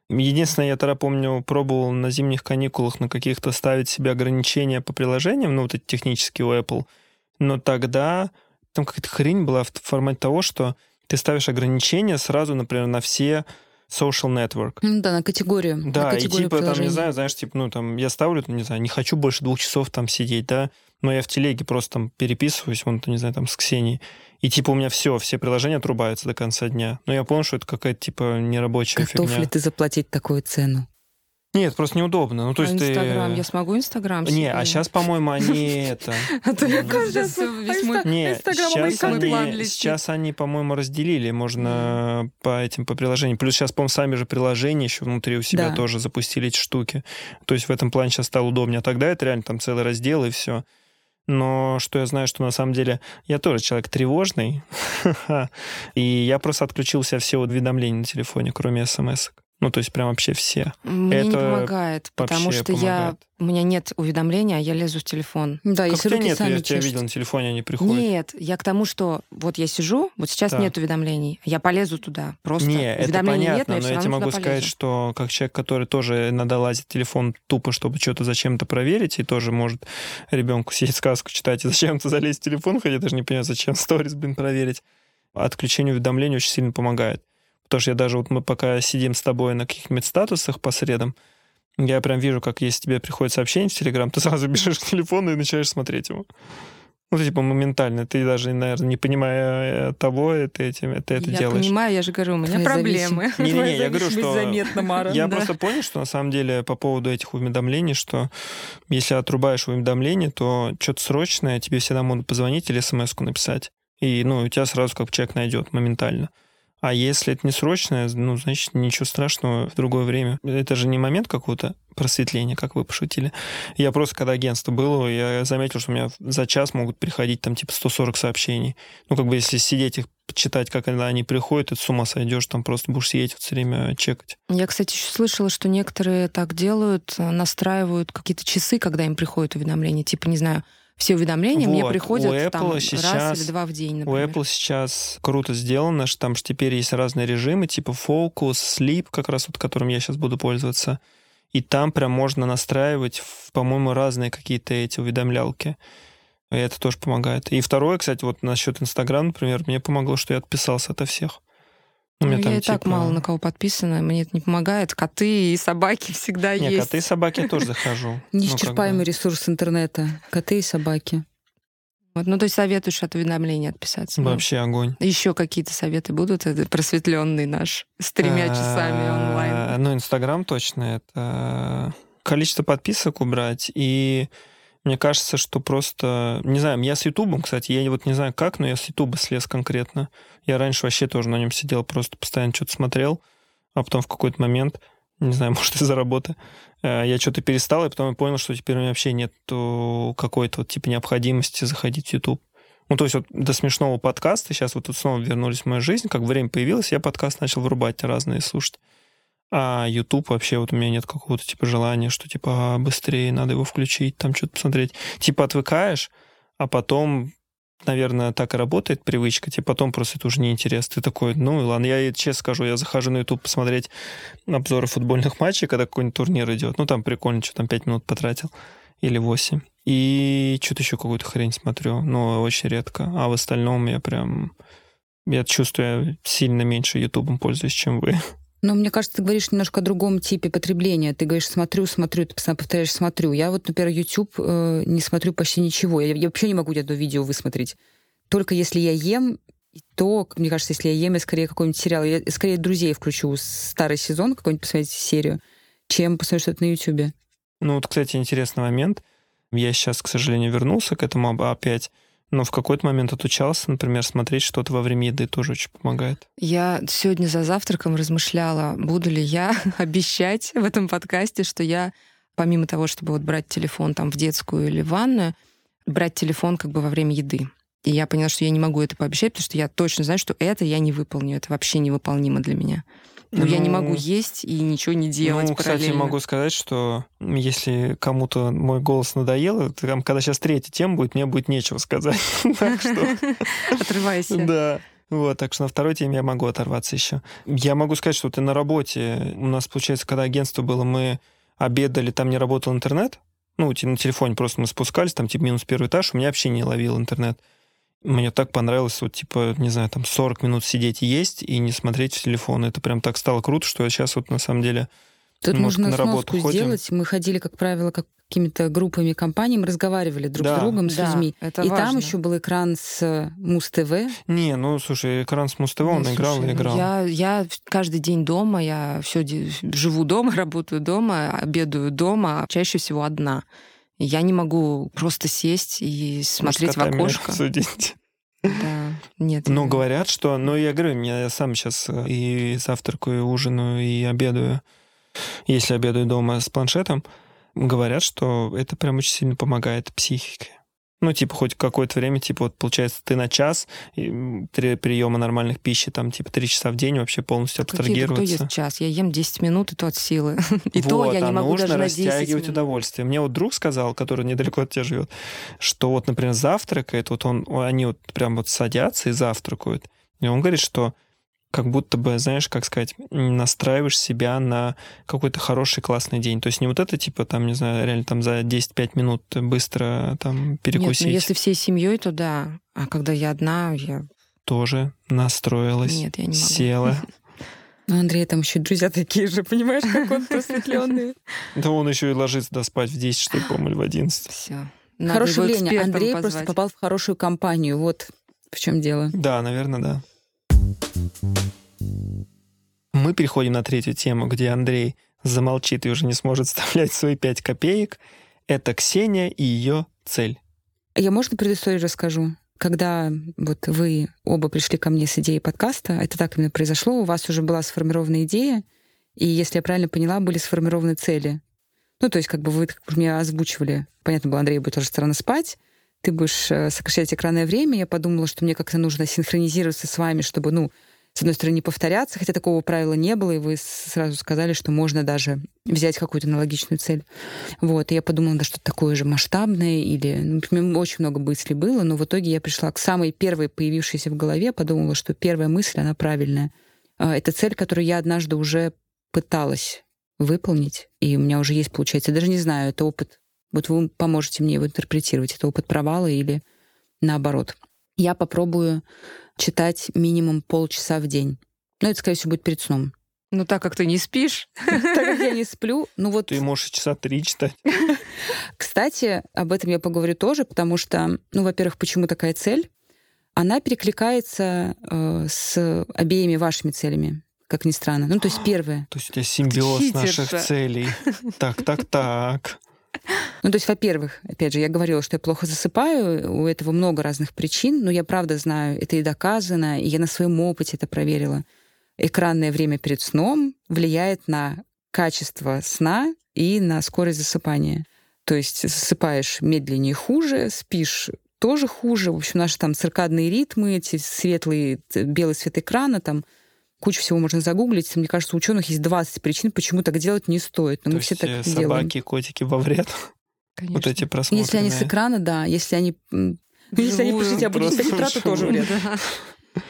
Единственное, я тогда помню, пробовал на зимних каникулах на каких-то ставить себе ограничения по приложениям, ну, вот эти технические у Apple. Но тогда там какая-то хрень была в формате того, что ты ставишь ограничения сразу, например, на все social network. Ну да, на категорию. Да, на категорию и типа там, не знаю, знаешь, типа, ну там, я ставлю, не знаю, не хочу больше двух часов там сидеть, да, но я в телеге просто там переписываюсь, вон, не знаю, там с Ксенией, и типа у меня все, все приложения отрубаются до конца дня. Но я понял, что это какая-то типа нерабочая Готов фигня. ли ты заплатить такую цену? Нет, просто неудобно. Ну, то а есть Инстаграм? ты... Я смогу Инстаграм Не, а сейчас, по-моему, они это... А то я раз весь мой Инстаграм сейчас они, летит. сейчас они, по-моему, разделили. Можно по этим, по приложениям. Плюс сейчас, по-моему, сами же приложения еще внутри у себя тоже запустили эти штуки. То есть в этом плане сейчас стало удобнее. А тогда это реально там целый раздел и все. Но что я знаю, что на самом деле я тоже человек тревожный, и я просто отключил все уведомления на телефоне, кроме смс. Ну, то есть прям вообще все. Мне не это помогает, потому что я... помогает. У меня нет уведомления, а я лезу в телефон. Да, Как если тебя руки нет, сами я тебя чешутся. видел на телефоне, они приходят. Нет, я к тому, что вот я сижу, вот сейчас Так. нет уведомлений, я полезу туда. Просто Не, это уведомлений понятно, нет, но я, но я тебе могу сказать, полезу. что как человек, который тоже иногда лазит в телефон тупо, чтобы что-то зачем-то проверить, и тоже может ребенку сидеть сказку читать и зачем-то залезть в телефон, хотя даже не понимаю, зачем сторис, блин, проверить. Отключение уведомлений очень сильно помогает. Потому что я даже вот мы пока сидим с тобой на каких-нибудь статусах по средам, я прям вижу, как если тебе приходит сообщение в Телеграм, ты сразу бежишь к телефону и начинаешь смотреть его. Ну, типа, моментально. Ты даже, наверное, не понимая э, того, это, этим, ты это я делаешь. понимаю, я же говорю, у меня Твоя проблемы. Не-не-не, я говорю, что- заметна, Мара. Я Да. просто понял, что на самом деле по поводу этих уведомлений, что если отрубаешь уведомления, то что-то срочное, тебе всегда могут позвонить или смс написать. И, ну, у тебя сразу как человек найдет моментально. А если это не срочное, ну, значит, ничего страшного в другое время. Это же не момент какого-то просветления, как вы пошутили. Я просто, когда агентство было, я заметил, что у меня за час могут приходить там типа 140 сообщений. Ну, как бы если сидеть их читать, как когда они приходят, это с ума сойдешь, там просто будешь сидеть все время чекать. Я, кстати, еще слышала, что некоторые так делают, э, настраивают какие-то часы, когда им приходят уведомления. Типа, не знаю, все уведомления мне Вот, приходят у Apple там, раз сейчас- или два в день, У например. Apple сейчас круто сделано, что там же теперь есть разные режимы, типа Focus, Sleep, как раз вот которым я сейчас буду пользоваться. И там прям можно настраивать, по-моему, разные какие-то эти уведомлялки. И это тоже помогает. И второе, кстати, вот насчет Инстаграма, например, мне помогло, что я отписался ото всех. У Ну, меня я там, и так типа, мало на кого подписана, мне это не помогает. Коты и собаки всегда Не, есть. коты и собаки я тоже захожу. Ну, Неисчерпаемый ресурс интернета. Коты и собаки. Вот, ну, то есть советуешь от уведомлений отписаться. Ну, Вообще огонь. Еще какие-то советы будут? Это просветленный наш с тремя часами А, онлайн. Ну, Инстаграм точно. Это количество подписок убрать. И мне кажется, что просто... Не знаю, я с Ютубом, кстати, я вот не знаю как, но я с Ютуба слез конкретно. Я раньше вообще тоже на нем сидел, просто постоянно что-то смотрел, а потом в какой-то момент, не знаю, может, из-за работы, э, я что-то перестал, и потом я понял, что теперь у меня вообще нет какой-то вот типа необходимости заходить в YouTube. Ну, то есть вот до смешного подкаста, сейчас вот тут снова вернулись в мою жизнь, как время появилось, я подкаст начал вырубать разные слушать. А YouTube вообще вот у меня нет какого-то типа желания, что типа «А, быстрее надо его включить, там что-то посмотреть. Типа отвыкаешь, а потом, наверное, так и работает привычка, тебе потом просто это уже неинтересно. Ты такой, ну ладно, я честно скажу, я захожу на YouTube посмотреть обзоры футбольных матчей, когда какой-нибудь турнир идет. Ну там прикольно, что там 5 минут потратил или 8. И что-то еще какую-то хрень смотрю, но очень редко. А в остальном я прям... Я чувствую, я сильно меньше Ютубом пользуюсь, чем вы. Но мне кажется, ты говоришь немножко о другом типе потребления. Ты говоришь, смотрю, смотрю, ты постоянно повторяешь, смотрю. Я вот, например, YouTube э, не смотрю почти ничего. Я, я вообще не могу одно видео высмотреть. Только если я ем, то, мне кажется, если я ем, я скорее какой-нибудь сериал. Я скорее «Друзей» включу старый сезон, какой-нибудь посмотреть серию, чем посмотреть что-то на YouTube. Ну вот, кстати, интересный момент. Я сейчас, к сожалению, вернулся к этому опять, но в какой-то момент отучался, например, смотреть что-то во время еды тоже очень помогает. Я сегодня за завтраком размышляла, буду ли я обещать в этом подкасте, что я, помимо того, чтобы вот брать телефон там в детскую или в ванную, брать телефон как бы во время еды. И я поняла, что я не могу это пообещать, потому что я точно знаю, что это я не выполню. Это вообще невыполнимо для меня. Ну, я не Ну, могу есть и ничего не делать ну, кстати, параллельно. могу сказать, что если кому-то мой голос надоел, то там, когда сейчас третья тема будет, мне будет нечего сказать. Так что, Отрывайся. да. Вот, так что на второй теме я могу оторваться еще. Я могу сказать, что ты на работе, у нас, получается, когда агентство было, мы обедали, там не работал интернет, ну, на телефоне просто мы спускались, там, типа, минус первый этаж, у меня вообще не ловил интернет. Мне так понравилось, вот, типа, не знаю, там, 40 минут сидеть и есть, и не смотреть в телефон. Это прям так стало круто, что я сейчас вот, на самом деле, Тут Немножко можно на работу ходим. сделать. Мы ходили, как правило, как какими-то группами, компаниями, разговаривали друг Да. с другом, с Да, людьми. это И там важно. еще был экран с э, Муз-ТВ. Не, ну, слушай, экран с Муз-ТВ, он Ну, играл слушай, и играл. Я, я каждый день дома, я все живу дома, работаю дома, обедаю дома, чаще всего одна. Я не могу просто сесть и смотреть в окошко. судить. Да. Нет. Ну, говорят, что... Ну, я говорю, я сам сейчас и завтракаю, и ужинаю, и обедаю. Если обедаю дома с планшетом, говорят, что это прям очень сильно помогает психике. Ну, типа, хоть какое-то время, типа, вот, получается, ты на час, три приема нормальных пищи, там, типа, три часа в день вообще полностью Какие-то, кто абстрагироваться. ест час? Я ем 10 минут, и то от силы. И вот, то я не а могу нужно даже на 10 растягивать минут. удовольствие. Мне вот друг сказал, который недалеко от тебя живет, что вот, например, завтракает, вот он, они вот прям вот садятся и завтракают. И он говорит, что как будто бы, знаешь, как сказать, настраиваешь себя на какой-то хороший, классный день. То есть не вот это, типа, там, не знаю, реально там за 10-5 минут быстро там Нет, перекусить. ну если всей семьей, то да. А когда я одна, я... Тоже настроилась, Нет, я не могу. села. Ну, Андрей, там еще друзья такие же, понимаешь, как он просветленный. Да он еще и ложится да, спать в 10, что ли, по-моему, или в 11. Все. Хорошее явление. Андрей просто попал в хорошую компанию. Вот в чем дело. Да, наверное, да. Мы переходим на третью тему, где Андрей замолчит и уже не сможет вставлять свои пять копеек. Это Ксения и ее цель. Я, можно, предысторию расскажу? Когда вот вы оба пришли ко мне с идеей подкаста, это так именно произошло, у вас уже была сформирована идея, и, если я правильно поняла, были сформированы цели. Ну, то есть, как бы вы как бы мне озвучивали. Понятно было, Андрей будет тоже рано спать, ты будешь э, сокращать экранное время. Я подумала, что мне как-то нужно синхронизироваться с вами, чтобы, ну, с одной стороны, не повторяться, хотя такого правила не было, и вы сразу сказали, что можно даже взять какую-то аналогичную цель. Вот, и я подумала, да что-то такое же масштабное, или... Ну, меня очень много мыслей было, но в итоге я пришла к самой первой появившейся в голове, подумала, что первая мысль, она правильная. А, Это цель, которую я однажды уже пыталась выполнить, и у меня уже есть, получается, я даже не знаю, это опыт. Вот вы поможете мне его интерпретировать, это опыт провала или наоборот. Я попробую читать минимум полчаса в день. Ну, это, скорее всего, будет перед сном. Ну, так как ты не спишь, Так как я не сплю, ну вот... Ты можешь часа три читать. Кстати, об этом я поговорю тоже, потому что, ну, во-первых, почему такая цель? Она перекликается э, с обеими вашими целями, как ни странно. Ну, то есть первое. То есть у тебя симбиоз наших целей. Так, так, так. Ну, то есть, во-первых, опять же, я говорила, что я плохо засыпаю, у этого много разных причин, но я правда знаю, это и доказано, и я на своем опыте это проверила. Экранное время перед сном влияет на качество сна и на скорость засыпания. То есть засыпаешь медленнее хуже, спишь тоже хуже. В общем, наши там циркадные ритмы, эти светлые, белый свет экрана, там кучу всего можно загуглить. Мне кажется, у ученых есть 20 причин, почему так делать не стоит. Но То мы все так э, делаем. собаки, котики во вред. конечно. Вот эти просмотры. Если они с экрана, да. Если они... м, ну, Если они в 5 утра, то тоже вред. Да.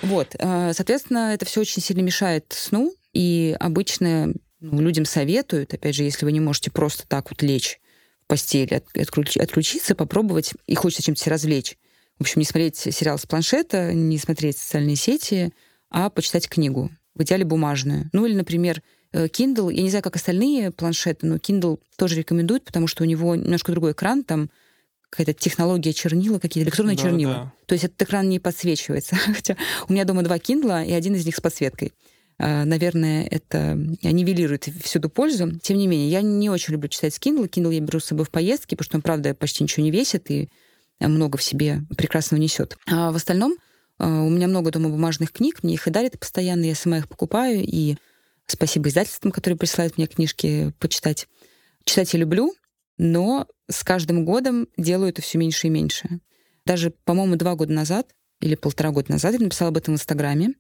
Вот. э, Соответственно, это все очень сильно мешает сну. И обычно ну, людям советуют, опять же, если вы не можете просто так вот лечь в от- отключ- отключиться, попробовать, и хочется чем-то себя развлечь. В общем, не смотреть сериал с планшета, не смотреть социальные сети, а почитать книгу. В идеале бумажную. Ну или, например, э, Kindle. Я не знаю, как остальные планшеты, но Kindle тоже рекомендуют, потому что у него немножко другой экран, там какая-то технология чернила, какие-то электронные Да, чернила. да. То есть этот экран не подсвечивается. Хотя у меня дома два Kindle, и один из них с подсветкой. А, Наверное, это нивелирует всюду пользу. Тем не менее, я не очень люблю читать с Kindle. Kindle я беру с собой в поездки, потому что он, правда, почти ничего не весит и много в себе прекрасного несет. А в остальном у меня много дома бумажных книг, мне их и дарят постоянно, я сама их покупаю, и спасибо издательствам, которые присылают мне книжки почитать. Читать я люблю, но с каждым годом делаю это все меньше и меньше. Даже, по-моему, два года назад или полтора года назад я написала об этом в Инстаграме.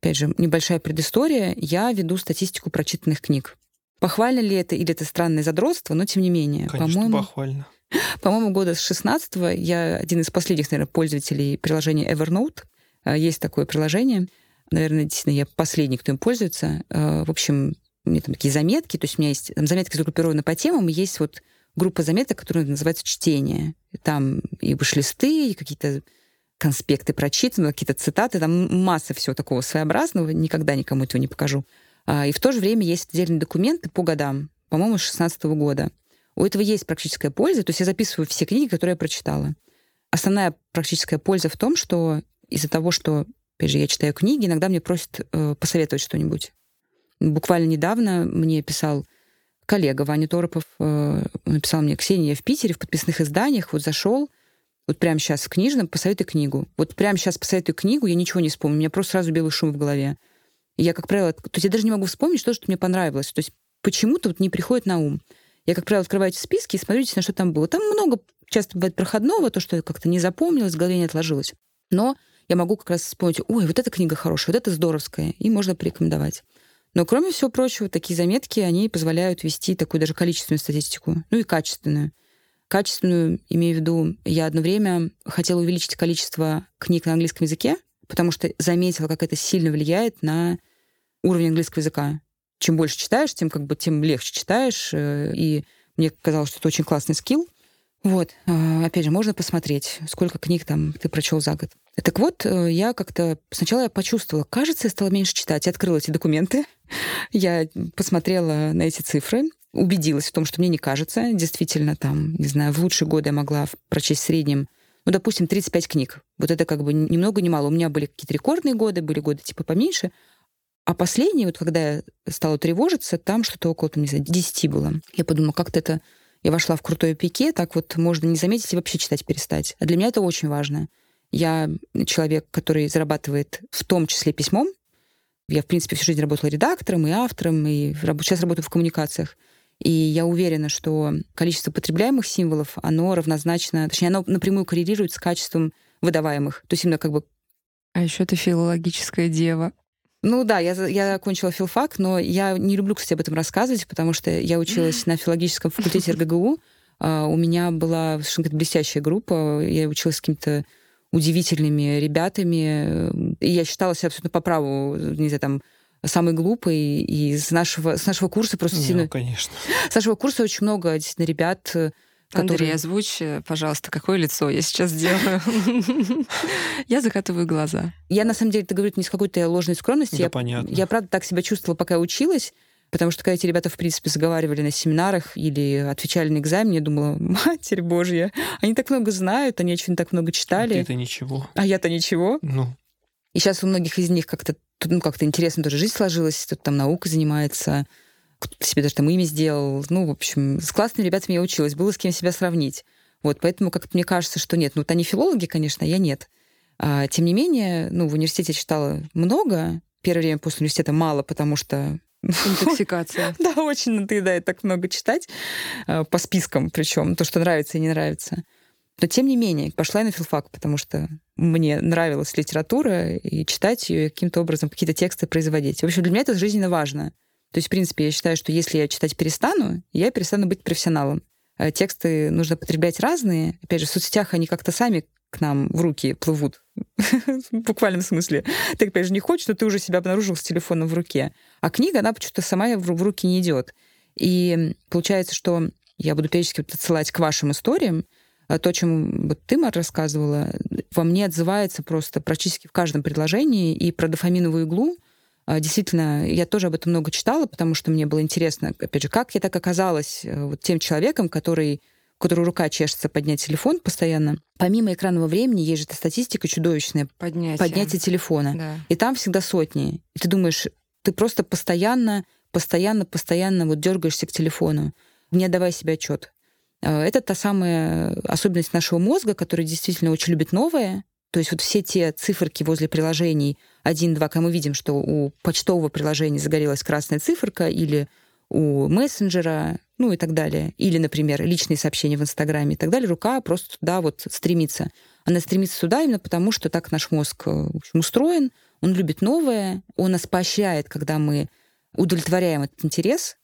Опять же, небольшая предыстория. Я веду статистику прочитанных книг. Похвально ли это или это странное задротство, но тем не менее. Конечно, по-моему, похвально. по-моему, года с 16 я один из последних, наверное, пользователей приложения Evernote. А, Есть такое приложение. Наверное, действительно, я последний, кто им пользуется. А, В общем, у меня там такие заметки, то есть у меня есть там заметки загруппированы по темам, есть вот группа заметок, которая называется «Чтение». Там и вышлисты, и какие-то конспекты прочитаны, какие-то цитаты, там масса всего такого своеобразного, никогда никому этого не покажу. А, И в то же время есть отдельные документы по годам, по-моему, с 16 года. У этого есть практическая польза, то есть я записываю все книги, которые я прочитала. Основная практическая польза в том, что из-за того, что, опять же, я читаю книги, иногда мне просят э, посоветовать что-нибудь. Буквально недавно мне писал коллега Ваня Торопов, э, написал мне, Ксения, в Питере в подписных изданиях, вот зашел, вот прямо сейчас в книжном, посоветуй книгу. Вот прямо сейчас посоветую книгу, я ничего не вспомню, у меня просто сразу белый шум в голове. И я, как правило, то есть я даже не могу вспомнить что, что мне понравилось. То есть почему-то вот не приходит на ум. Я, как правило, открываю эти списки и смотрите, на что там было. Там много часто бывает проходного, то, что как-то не запомнилось, в голове не отложилось. Но я могу как раз вспомнить, ой, вот эта книга хорошая, вот это здоровская, и можно порекомендовать. Но, кроме всего прочего, такие заметки, они позволяют вести такую даже количественную статистику, ну и качественную. Качественную, имею в виду, я одно время хотела увеличить количество книг на английском языке, потому что заметила, как это сильно влияет на уровень английского языка. Чем больше читаешь, тем как бы тем легче читаешь, э, и мне казалось, что это очень классный скилл. Вот, а, опять же, можно посмотреть, сколько книг там ты прочел за год. Так вот, э, я как-то... Сначала я почувствовала, кажется, я стала меньше читать. Я открыла эти документы, я посмотрела на эти цифры, убедилась в том, что мне не кажется. Действительно, там, не знаю, в лучшие годы я могла прочесть в среднем, ну, допустим, 35 книг. Вот это как бы ни много ни мало. У меня были какие-то рекордные годы, были годы типа поменьше. А последние, вот когда я стала тревожиться, там что-то около, там, не знаю, 10 было. Я подумала, как-то это я вошла в крутое пике, так вот можно не заметить и вообще читать перестать. А для меня это очень важно. Я человек, который зарабатывает в том числе письмом. Я, в принципе, всю жизнь работала редактором и автором, и сейчас работаю в коммуникациях. И я уверена, что количество потребляемых символов, оно равнозначно, точнее, оно напрямую коррелирует с качеством выдаваемых. То есть именно как бы... А еще ты филологическая дева. Ну да, я, я окончила филфак, но я не люблю, кстати, об этом рассказывать, потому что я училась на филологическом факультете РГГУ. А, у меня была совершенно блестящая группа. Я училась с какими-то удивительными ребятами. И я считала себя абсолютно по праву, не знаю, там, самый глупый. И с нашего, с нашего курса просто ну, сильно... конечно. С нашего курса очень много действительно ребят, Который... Андрей, озвучь, пожалуйста, какое лицо я сейчас делаю. Я закатываю глаза. Я, на самом деле, это говорю не с какой-то ложной скромности. Да, понятно. Я, правда, так себя чувствовала, пока училась. Потому что когда эти ребята, в принципе, заговаривали на семинарах или отвечали на экзамен, я думала, матерь божья, они так много знают, они очень так много читали. Это ничего. А я-то ничего. Ну. И сейчас у многих из них как-то ну, как-то интересно тоже жизнь сложилась, кто-то там наукой занимается, кто-то себе даже там имя сделал. Ну, в общем, с классными ребятами я училась, было с кем себя сравнить. Вот, поэтому как-то мне кажется, что нет. Ну, вот они филологи, конечно, я нет. А, тем не менее, ну, в университете я читала много. Первое время после университета мало, потому что Интоксикация. да, очень надоедает так много читать а, по спискам, причем то, что нравится и не нравится. Но тем не менее, пошла я на филфак, потому что мне нравилась литература, и читать ее, и каким-то образом какие-то тексты производить. В общем, для меня это жизненно важно. То есть, в принципе, я считаю, что если я читать перестану, я перестану быть профессионалом. А тексты нужно потреблять разные. Опять же, в соцсетях они как-то сами к нам в руки плывут. в буквальном смысле. Ты, опять же, не хочешь, но ты уже себя обнаружил с телефоном в руке. А книга, она почему-то сама в руки не идет. И получается, что я буду периодически отсылать к вашим историям, а то, о чем вот ты, Мар, рассказывала, во мне отзывается просто практически в каждом предложении и про дофаминовую иглу, действительно, я тоже об этом много читала, потому что мне было интересно, опять же, как я так оказалась э, вот тем человеком, который у которого рука чешется поднять телефон постоянно. Помимо экранного времени есть же эта статистика чудовищная. Поднятие. Поднятие телефона. Да. И там всегда сотни. И ты думаешь, ты просто постоянно, постоянно, постоянно вот дергаешься к телефону, не отдавая себе отчет. А, это та самая особенность нашего мозга, который действительно очень любит новое, то есть вот все те циферки возле приложений 1, 2, когда мы видим, что у почтового приложения загорелась красная циферка или у мессенджера, ну и так далее. Или, например, личные сообщения в Инстаграме и так далее. Рука просто туда вот стремится. Она стремится туда именно потому, что так наш мозг э, в общем, устроен. Он любит новое, он нас поощряет, когда мы удовлетворяем этот интерес,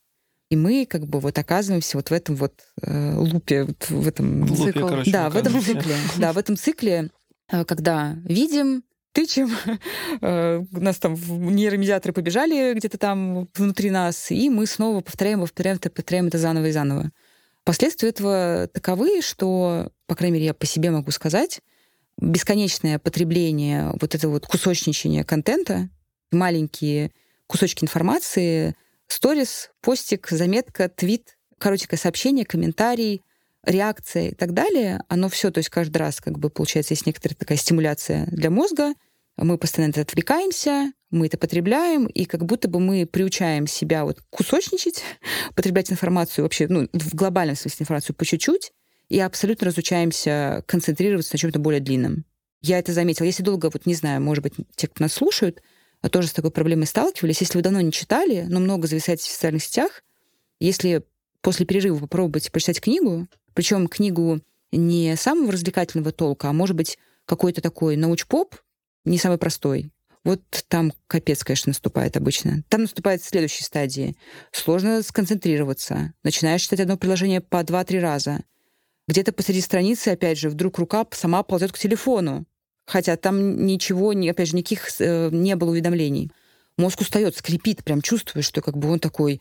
и мы как бы вот оказываемся вот в этом вот э, лупе, вот в этом... Лупе, короче, да, в этом цикле. Да, в этом цикле когда видим, тычем, э, у нас там нейромедиаторы побежали где-то там внутри нас, и мы снова повторяем, повторяем, повторяем это заново и заново. Последствия этого таковы, что, по крайней мере, я по себе могу сказать, бесконечное потребление вот этого вот кусочничания контента, маленькие кусочки информации, сторис, постик, заметка, твит, коротенькое сообщение, комментарий, реакция и так далее, оно все, то есть каждый раз как бы получается есть некоторая такая стимуляция для мозга, мы постоянно отвлекаемся, мы это потребляем, и как будто бы мы приучаем себя вот кусочничать, потреблять информацию вообще, ну, в глобальном смысле информацию по чуть-чуть, и абсолютно разучаемся концентрироваться на чем-то более длинном. Я это заметила. Если долго, вот не знаю, может быть, те, кто нас слушают, а тоже с такой проблемой сталкивались. Если вы давно не читали, но много зависаете в социальных сетях, если после перерыва попробуйте прочитать книгу, причем книгу не самого развлекательного толка, а может быть какой-то такой науч-поп, не самый простой. Вот там капец, конечно, наступает обычно. Там наступает в следующей стадии. Сложно сконцентрироваться. Начинаешь читать одно приложение по два-три раза. Где-то посреди страницы, опять же, вдруг рука сама ползет к телефону. Хотя там ничего, опять же, никаких э, не было уведомлений. Мозг устает, скрипит, прям чувствуешь, что как бы он такой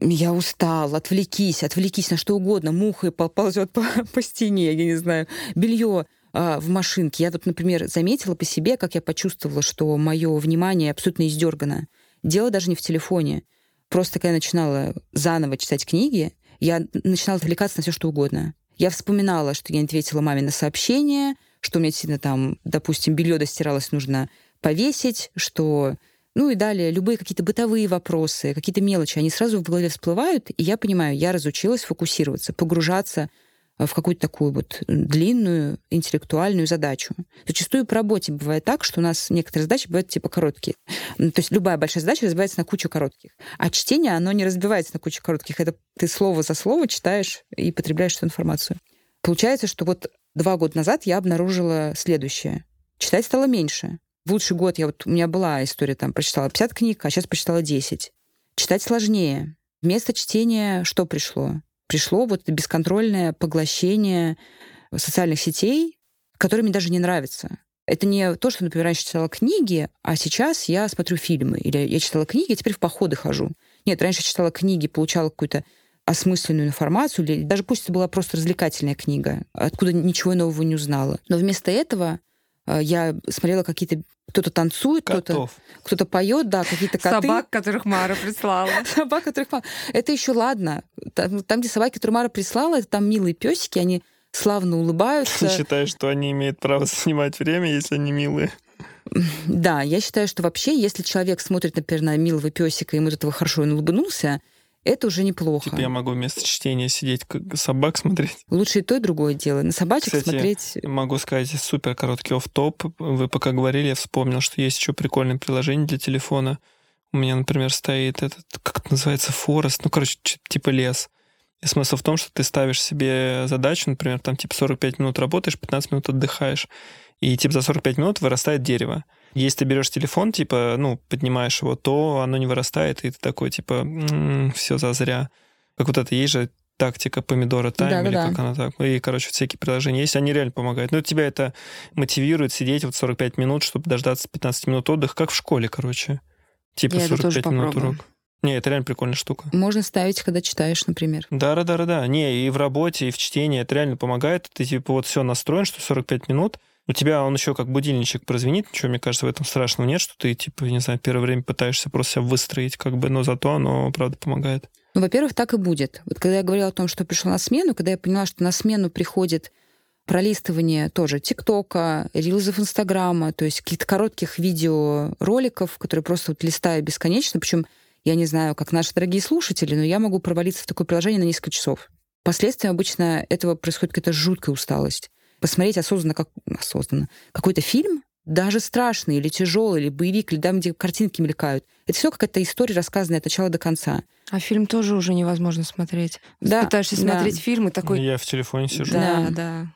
я устал, отвлекись, отвлекись на что угодно, муха ползет по, по стене, я не знаю, белье а, в машинке. Я тут, например, заметила по себе, как я почувствовала, что мое внимание абсолютно издергано. Дело даже не в телефоне. Просто когда я начинала заново читать книги, я начинала отвлекаться на все, что угодно. Я вспоминала, что я не ответила маме на сообщение, что у меня действительно там, допустим, белье достиралось, нужно повесить, что ну и далее, любые какие-то бытовые вопросы, какие-то мелочи, они сразу в голове всплывают, и я понимаю, я разучилась фокусироваться, погружаться в какую-то такую вот длинную интеллектуальную задачу. Зачастую по работе бывает так, что у нас некоторые задачи бывают типа короткие. То есть любая большая задача разбивается на кучу коротких. А чтение, оно не разбивается на кучу коротких. Это ты слово за слово читаешь и потребляешь эту информацию. Получается, что вот два года назад я обнаружила следующее. Читать стало меньше. В лучший год я вот, у меня была история, там, прочитала 50 книг, а сейчас прочитала 10. Читать сложнее. Вместо чтения что пришло? Пришло вот бесконтрольное поглощение социальных сетей, которые мне даже не нравятся. Это не то, что, например, раньше читала книги, а сейчас я смотрю фильмы. Или я читала книги, а теперь в походы хожу. Нет, раньше читала книги, получала какую-то осмысленную информацию, или даже пусть это была просто развлекательная книга, откуда ничего нового не узнала. Но вместо этого э, я смотрела какие-то кто-то танцует, кто-то кто поет, да, какие-то коты. Собак, которых Мара прислала. Собак, которых Мара. Это еще ладно. Там, там, где собаки, которые Мара прислала, это там милые песики, они славно улыбаются. Ты считаешь, что они имеют право снимать время, если они милые? Да, я считаю, что вообще, если человек смотрит, например, на милого песика, и ему от этого хорошо он улыбнулся, это уже неплохо. Типа я могу вместо чтения сидеть, как собак смотреть. Лучше и то, и другое дело. На собачек Кстати, смотреть... могу сказать, супер короткий off-top. Вы пока говорили, я вспомнил, что есть еще прикольное приложение для телефона. У меня, например, стоит этот, как это называется, Forest, ну, короче, типа лес. И смысл в том, что ты ставишь себе задачу, например, там типа 45 минут работаешь, 15 минут отдыхаешь, и типа за 45 минут вырастает дерево. Если ты берешь телефон, типа, ну, поднимаешь его, то оно не вырастает, и ты такой, типа, м-м, все зазря. Как вот это есть же тактика помидора тайм, да, или да, как она так. И, короче, всякие приложения есть, они реально помогают. Но тебя это мотивирует сидеть вот 45 минут, чтобы дождаться 15 минут отдыха, как в школе, короче. Типа Я 45 минут урок. Не, это реально прикольная штука. Можно ставить, когда читаешь, например. Да, да, да, да. Не, и в работе, и в чтении это реально помогает. Ты типа вот все настроен, что 45 минут, у тебя он еще как будильничек прозвенит, ничего, мне кажется, в этом страшного нет, что ты, типа, не знаю, первое время пытаешься просто себя выстроить, как бы, но зато оно, правда, помогает. Ну, во-первых, так и будет. Вот когда я говорила о том, что пришел на смену, когда я поняла, что на смену приходит пролистывание тоже ТикТока, рилзов Инстаграма, то есть каких-то коротких видеороликов, которые просто вот листаю бесконечно, причем я не знаю, как наши дорогие слушатели, но я могу провалиться в такое приложение на несколько часов. Последствием обычно этого происходит какая-то жуткая усталость посмотреть осознанно, как, осознанно какой-то фильм, даже страшный или тяжелый, или боевик, или там, где картинки мелькают. Это все какая-то история, рассказанная от начала до конца. А фильм тоже уже невозможно смотреть. Да, Пытаешься да. смотреть фильм и такой... Я в телефоне сижу. Да, да.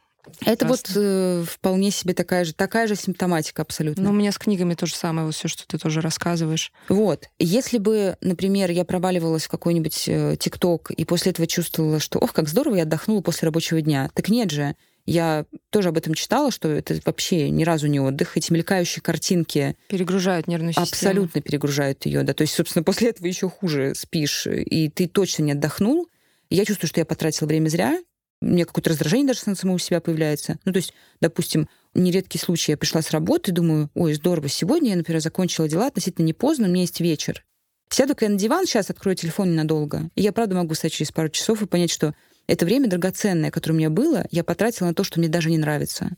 Это Просто. вот э, вполне себе такая же, такая же симптоматика абсолютно. Ну, у меня с книгами то же самое, вот все, что ты тоже рассказываешь. Вот. Если бы, например, я проваливалась в какой-нибудь э, ТикТок и после этого чувствовала, что, ох, как здорово, я отдохнула после рабочего дня. Так нет же. Я тоже об этом читала, что это вообще ни разу не отдых. Эти мелькающие картинки... Перегружают нервную систему. Абсолютно перегружают ее, да. То есть, собственно, после этого еще хуже спишь, и ты точно не отдохнул. Я чувствую, что я потратила время зря, у меня какое-то раздражение даже на самого себя появляется. Ну, то есть, допустим, нередкий случай, я пришла с работы, думаю, ой, здорово, сегодня я, например, закончила дела относительно не поздно, у меня есть вечер. Сяду-ка я на диван, сейчас открою телефон ненадолго, и я правда могу стать через пару часов и понять, что это время драгоценное, которое у меня было, я потратила на то, что мне даже не нравится.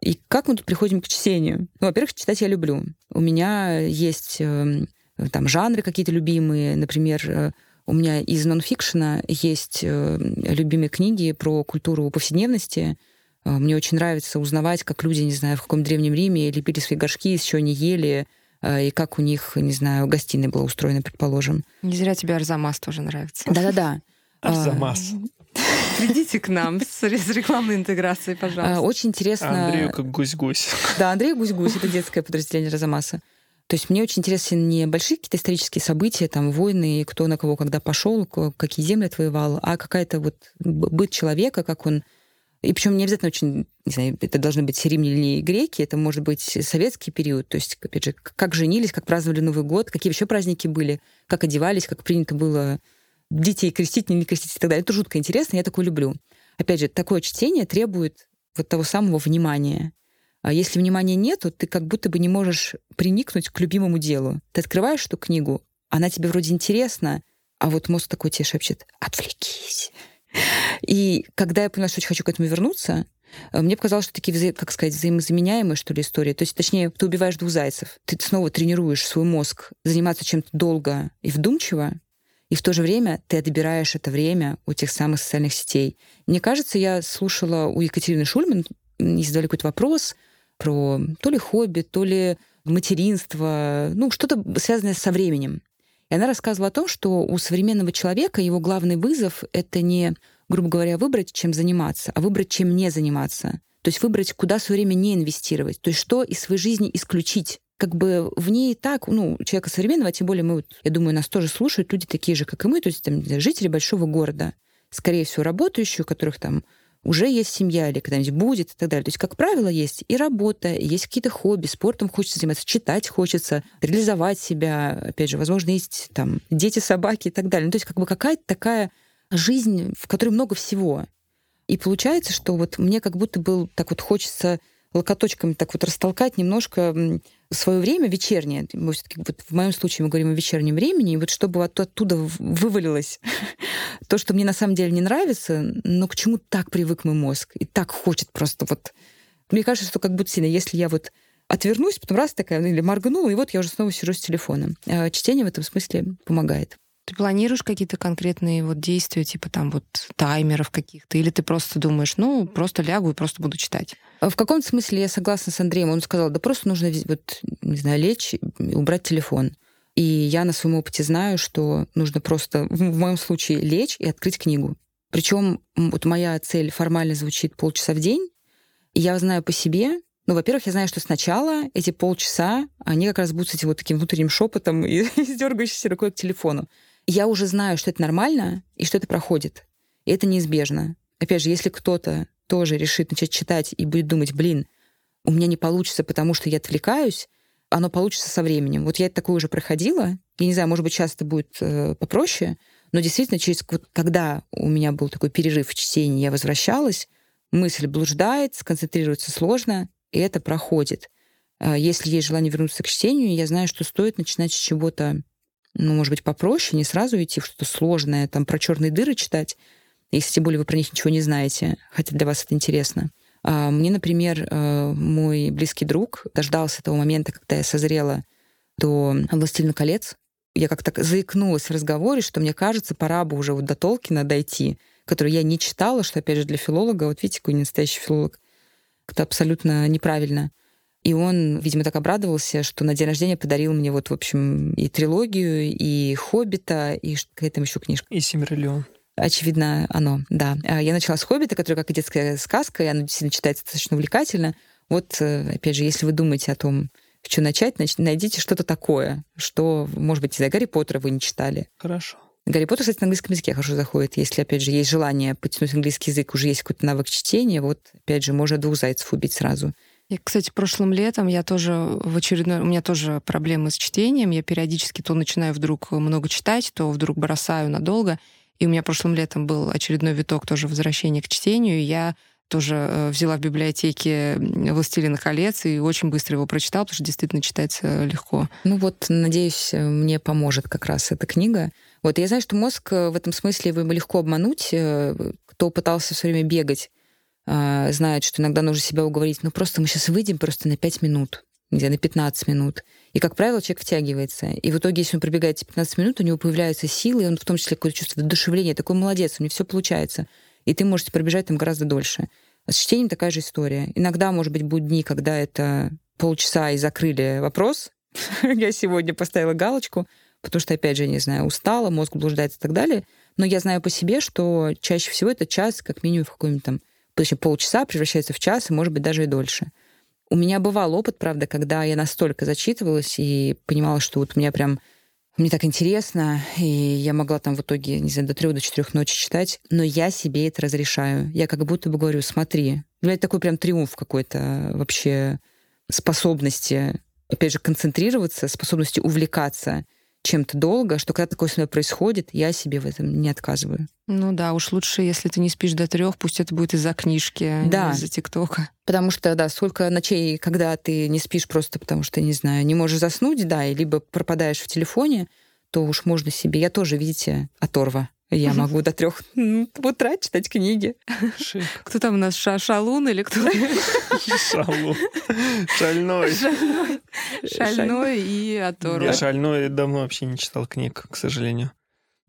И как мы тут приходим к чтению? Ну, во-первых, читать я люблю. У меня есть э, там жанры какие-то любимые. Например, э, у меня из нонфикшена есть э, любимые книги про культуру повседневности. Э, мне очень нравится узнавать, как люди, не знаю, в каком древнем Риме лепили свои горшки, из чего они ели, э, и как у них, не знаю, гостиная была устроена, предположим. Не зря тебе Арзамас тоже нравится. Да-да-да. Арзамас. Придите к нам с рекламной интеграцией, пожалуйста. Очень интересно... Андрею как гусь-гусь. Да, Андрей Гусь-Гусь — это детское подразделение Арзамаса. То есть мне очень интересны не большие какие-то исторические события, там, войны, кто на кого когда пошел, какие земли отвоевал, а какая-то вот быт человека, как он и причем не обязательно очень, не знаю, это должны быть римляне и греки, это может быть советский период. То есть, опять же, как женились, как праздновали Новый год, какие еще праздники были, как одевались, как принято было детей крестить, не крестить и так далее. Это жутко интересно, я такое люблю. Опять же, такое чтение требует вот того самого внимания. А если внимания нет, то ты как будто бы не можешь приникнуть к любимому делу. Ты открываешь эту книгу, она тебе вроде интересна, а вот мозг такой тебе шепчет «отвлекись». И когда я поняла, что очень хочу к этому вернуться, э, мне показалось, что такие, как сказать, взаимозаменяемые, что ли, истории. То есть, точнее, ты убиваешь двух зайцев. Ты снова тренируешь свой мозг заниматься чем-то долго и вдумчиво, и в то же время ты отбираешь это время у тех самых социальных сетей. Мне кажется, я слушала у Екатерины Шульман, ей задали какой-то вопрос, про то ли хобби, то ли материнство, ну, что-то связанное со временем. И она рассказывала о том, что у современного человека его главный вызов — это не, грубо говоря, выбрать, чем заниматься, а выбрать, чем не заниматься. То есть выбрать, куда свое время не инвестировать. То есть что из своей жизни исключить. Как бы в ней и так, ну, человека современного, а тем более мы, вот, я думаю, нас тоже слушают люди такие же, как и мы, то есть там, жители большого города, скорее всего, работающие, у которых там уже есть семья или когда-нибудь будет и так далее. То есть, как правило, есть и работа, и есть какие-то хобби, спортом хочется заниматься, читать хочется, реализовать себя. Опять же, возможно, есть там дети, собаки и так далее. Ну, то есть, как бы какая-то такая жизнь, в которой много всего. И получается, что вот мне как будто был так вот хочется локоточками так вот растолкать немножко свое время вечернее. Все-таки вот в моем случае мы говорим о вечернем времени, и вот чтобы вот оттуда вывалилось то, что мне на самом деле не нравится, но к чему так привык мой мозг и так хочет просто вот... Мне кажется, что как будто сильно, если я вот отвернусь, потом раз такая, или моргнула, и вот я уже снова сижу с телефоном. А чтение в этом смысле помогает. Ты планируешь какие-то конкретные вот действия, типа там вот таймеров каких-то, или ты просто думаешь, ну, просто лягу и просто буду читать? В каком-то смысле я согласна с Андреем. Он сказал, да просто нужно, вот, не знаю, лечь и убрать телефон. И я на своем опыте знаю, что нужно просто, в моем случае, лечь и открыть книгу. Причем вот моя цель формально звучит полчаса в день. И я знаю по себе, ну, во-первых, я знаю, что сначала эти полчаса, они как раз будут с этим вот таким внутренним шепотом и с дергающейся рукой к телефону. Я уже знаю, что это нормально и что это проходит. И это неизбежно. Опять же, если кто-то тоже решит начать читать и будет думать, блин, у меня не получится, потому что я отвлекаюсь, оно получится со временем. Вот я это такое уже проходила. Я не знаю, может быть, сейчас это будет э, попроще, но действительно, через вот, когда у меня был такой перерыв в чтении, я возвращалась, мысль блуждает, сконцентрироваться сложно, и это проходит. А если есть желание вернуться к чтению, я знаю, что стоит начинать с чего-то, ну, может быть, попроще, не сразу идти в что-то сложное, там, про черные дыры читать, если тем более вы про них ничего не знаете, хотя для вас это интересно. А, мне, например, э, мой близкий друг дождался того момента, когда я созрела до «Властелина колец». Я как-то заикнулась в разговоре, что мне кажется, пора бы уже вот до Толкина дойти, который я не читала, что, опять же, для филолога, вот видите, какой не настоящий филолог, это абсолютно неправильно. И он, видимо, так обрадовался, что на день рождения подарил мне вот, в общем, и трилогию, и «Хоббита», и какая там еще книжка. И «Симерлион». Очевидно, оно, да. А я начала с «Хоббита», который как и детская сказка, и она действительно читается достаточно увлекательно. Вот, э, опять же, если вы думаете о том, в что начать, значит, найдите что-то такое, что, может быть, из-за Гарри Поттера вы не читали. Хорошо. Гарри Поттер, кстати, на английском языке хорошо заходит. Если, опять же, есть желание потянуть английский язык, уже есть какой-то навык чтения, вот, опять же, можно двух зайцев убить сразу. И, кстати, прошлым летом я тоже в очередной... У меня тоже проблемы с чтением. Я периодически то начинаю вдруг много читать, то вдруг бросаю надолго. И у меня прошлым летом был очередной виток тоже возвращения к чтению. И я тоже э, взяла в библиотеке «Властелина колец» и очень быстро его прочитала, потому что действительно читается легко. Ну вот, надеюсь, мне поможет как раз эта книга. Вот я знаю, что мозг в этом смысле его легко обмануть. Кто пытался все время бегать, знает, что иногда нужно себя уговорить, ну просто мы сейчас выйдем просто на 5 минут где на 15 минут. И, как правило, человек втягивается. И в итоге, если он пробегает эти 15 минут, у него появляются силы, и он в том числе какое-то чувство вдохновения. Такой молодец, у него все получается. И ты можете пробежать там гораздо дольше. А с чтением такая же история. Иногда, может быть, будут дни, когда это полчаса и закрыли вопрос. я сегодня поставила галочку, потому что, опять же, не знаю, устала, мозг блуждает и так далее. Но я знаю по себе, что чаще всего это час, как минимум, в какой-нибудь там точнее, полчаса превращается в час, и, может быть, даже и дольше. У меня бывал опыт, правда, когда я настолько зачитывалась и понимала, что вот мне прям мне так интересно, и я могла там в итоге, не знаю, до трех, до четырех ночи читать, но я себе это разрешаю. Я как будто бы говорю, смотри. Для меня это такой прям триумф какой-то вообще способности, опять же, концентрироваться, способности увлекаться чем-то долго, что когда такое с мной происходит, я себе в этом не отказываю. Ну да, уж лучше, если ты не спишь до трех, пусть это будет из-за книжки, а да. не из-за ТикТока. Потому что, да, сколько ночей, когда ты не спишь просто потому что, не знаю, не можешь заснуть, да, и либо пропадаешь в телефоне, то уж можно себе. Я тоже, видите, оторва. Я могу до трех утра читать книги. Шик. Кто там у нас? Ша Шалун или кто? Шалун. Шальной. Шальной. Шальной и оторван. Я шальной давно вообще не читал книг, к сожалению.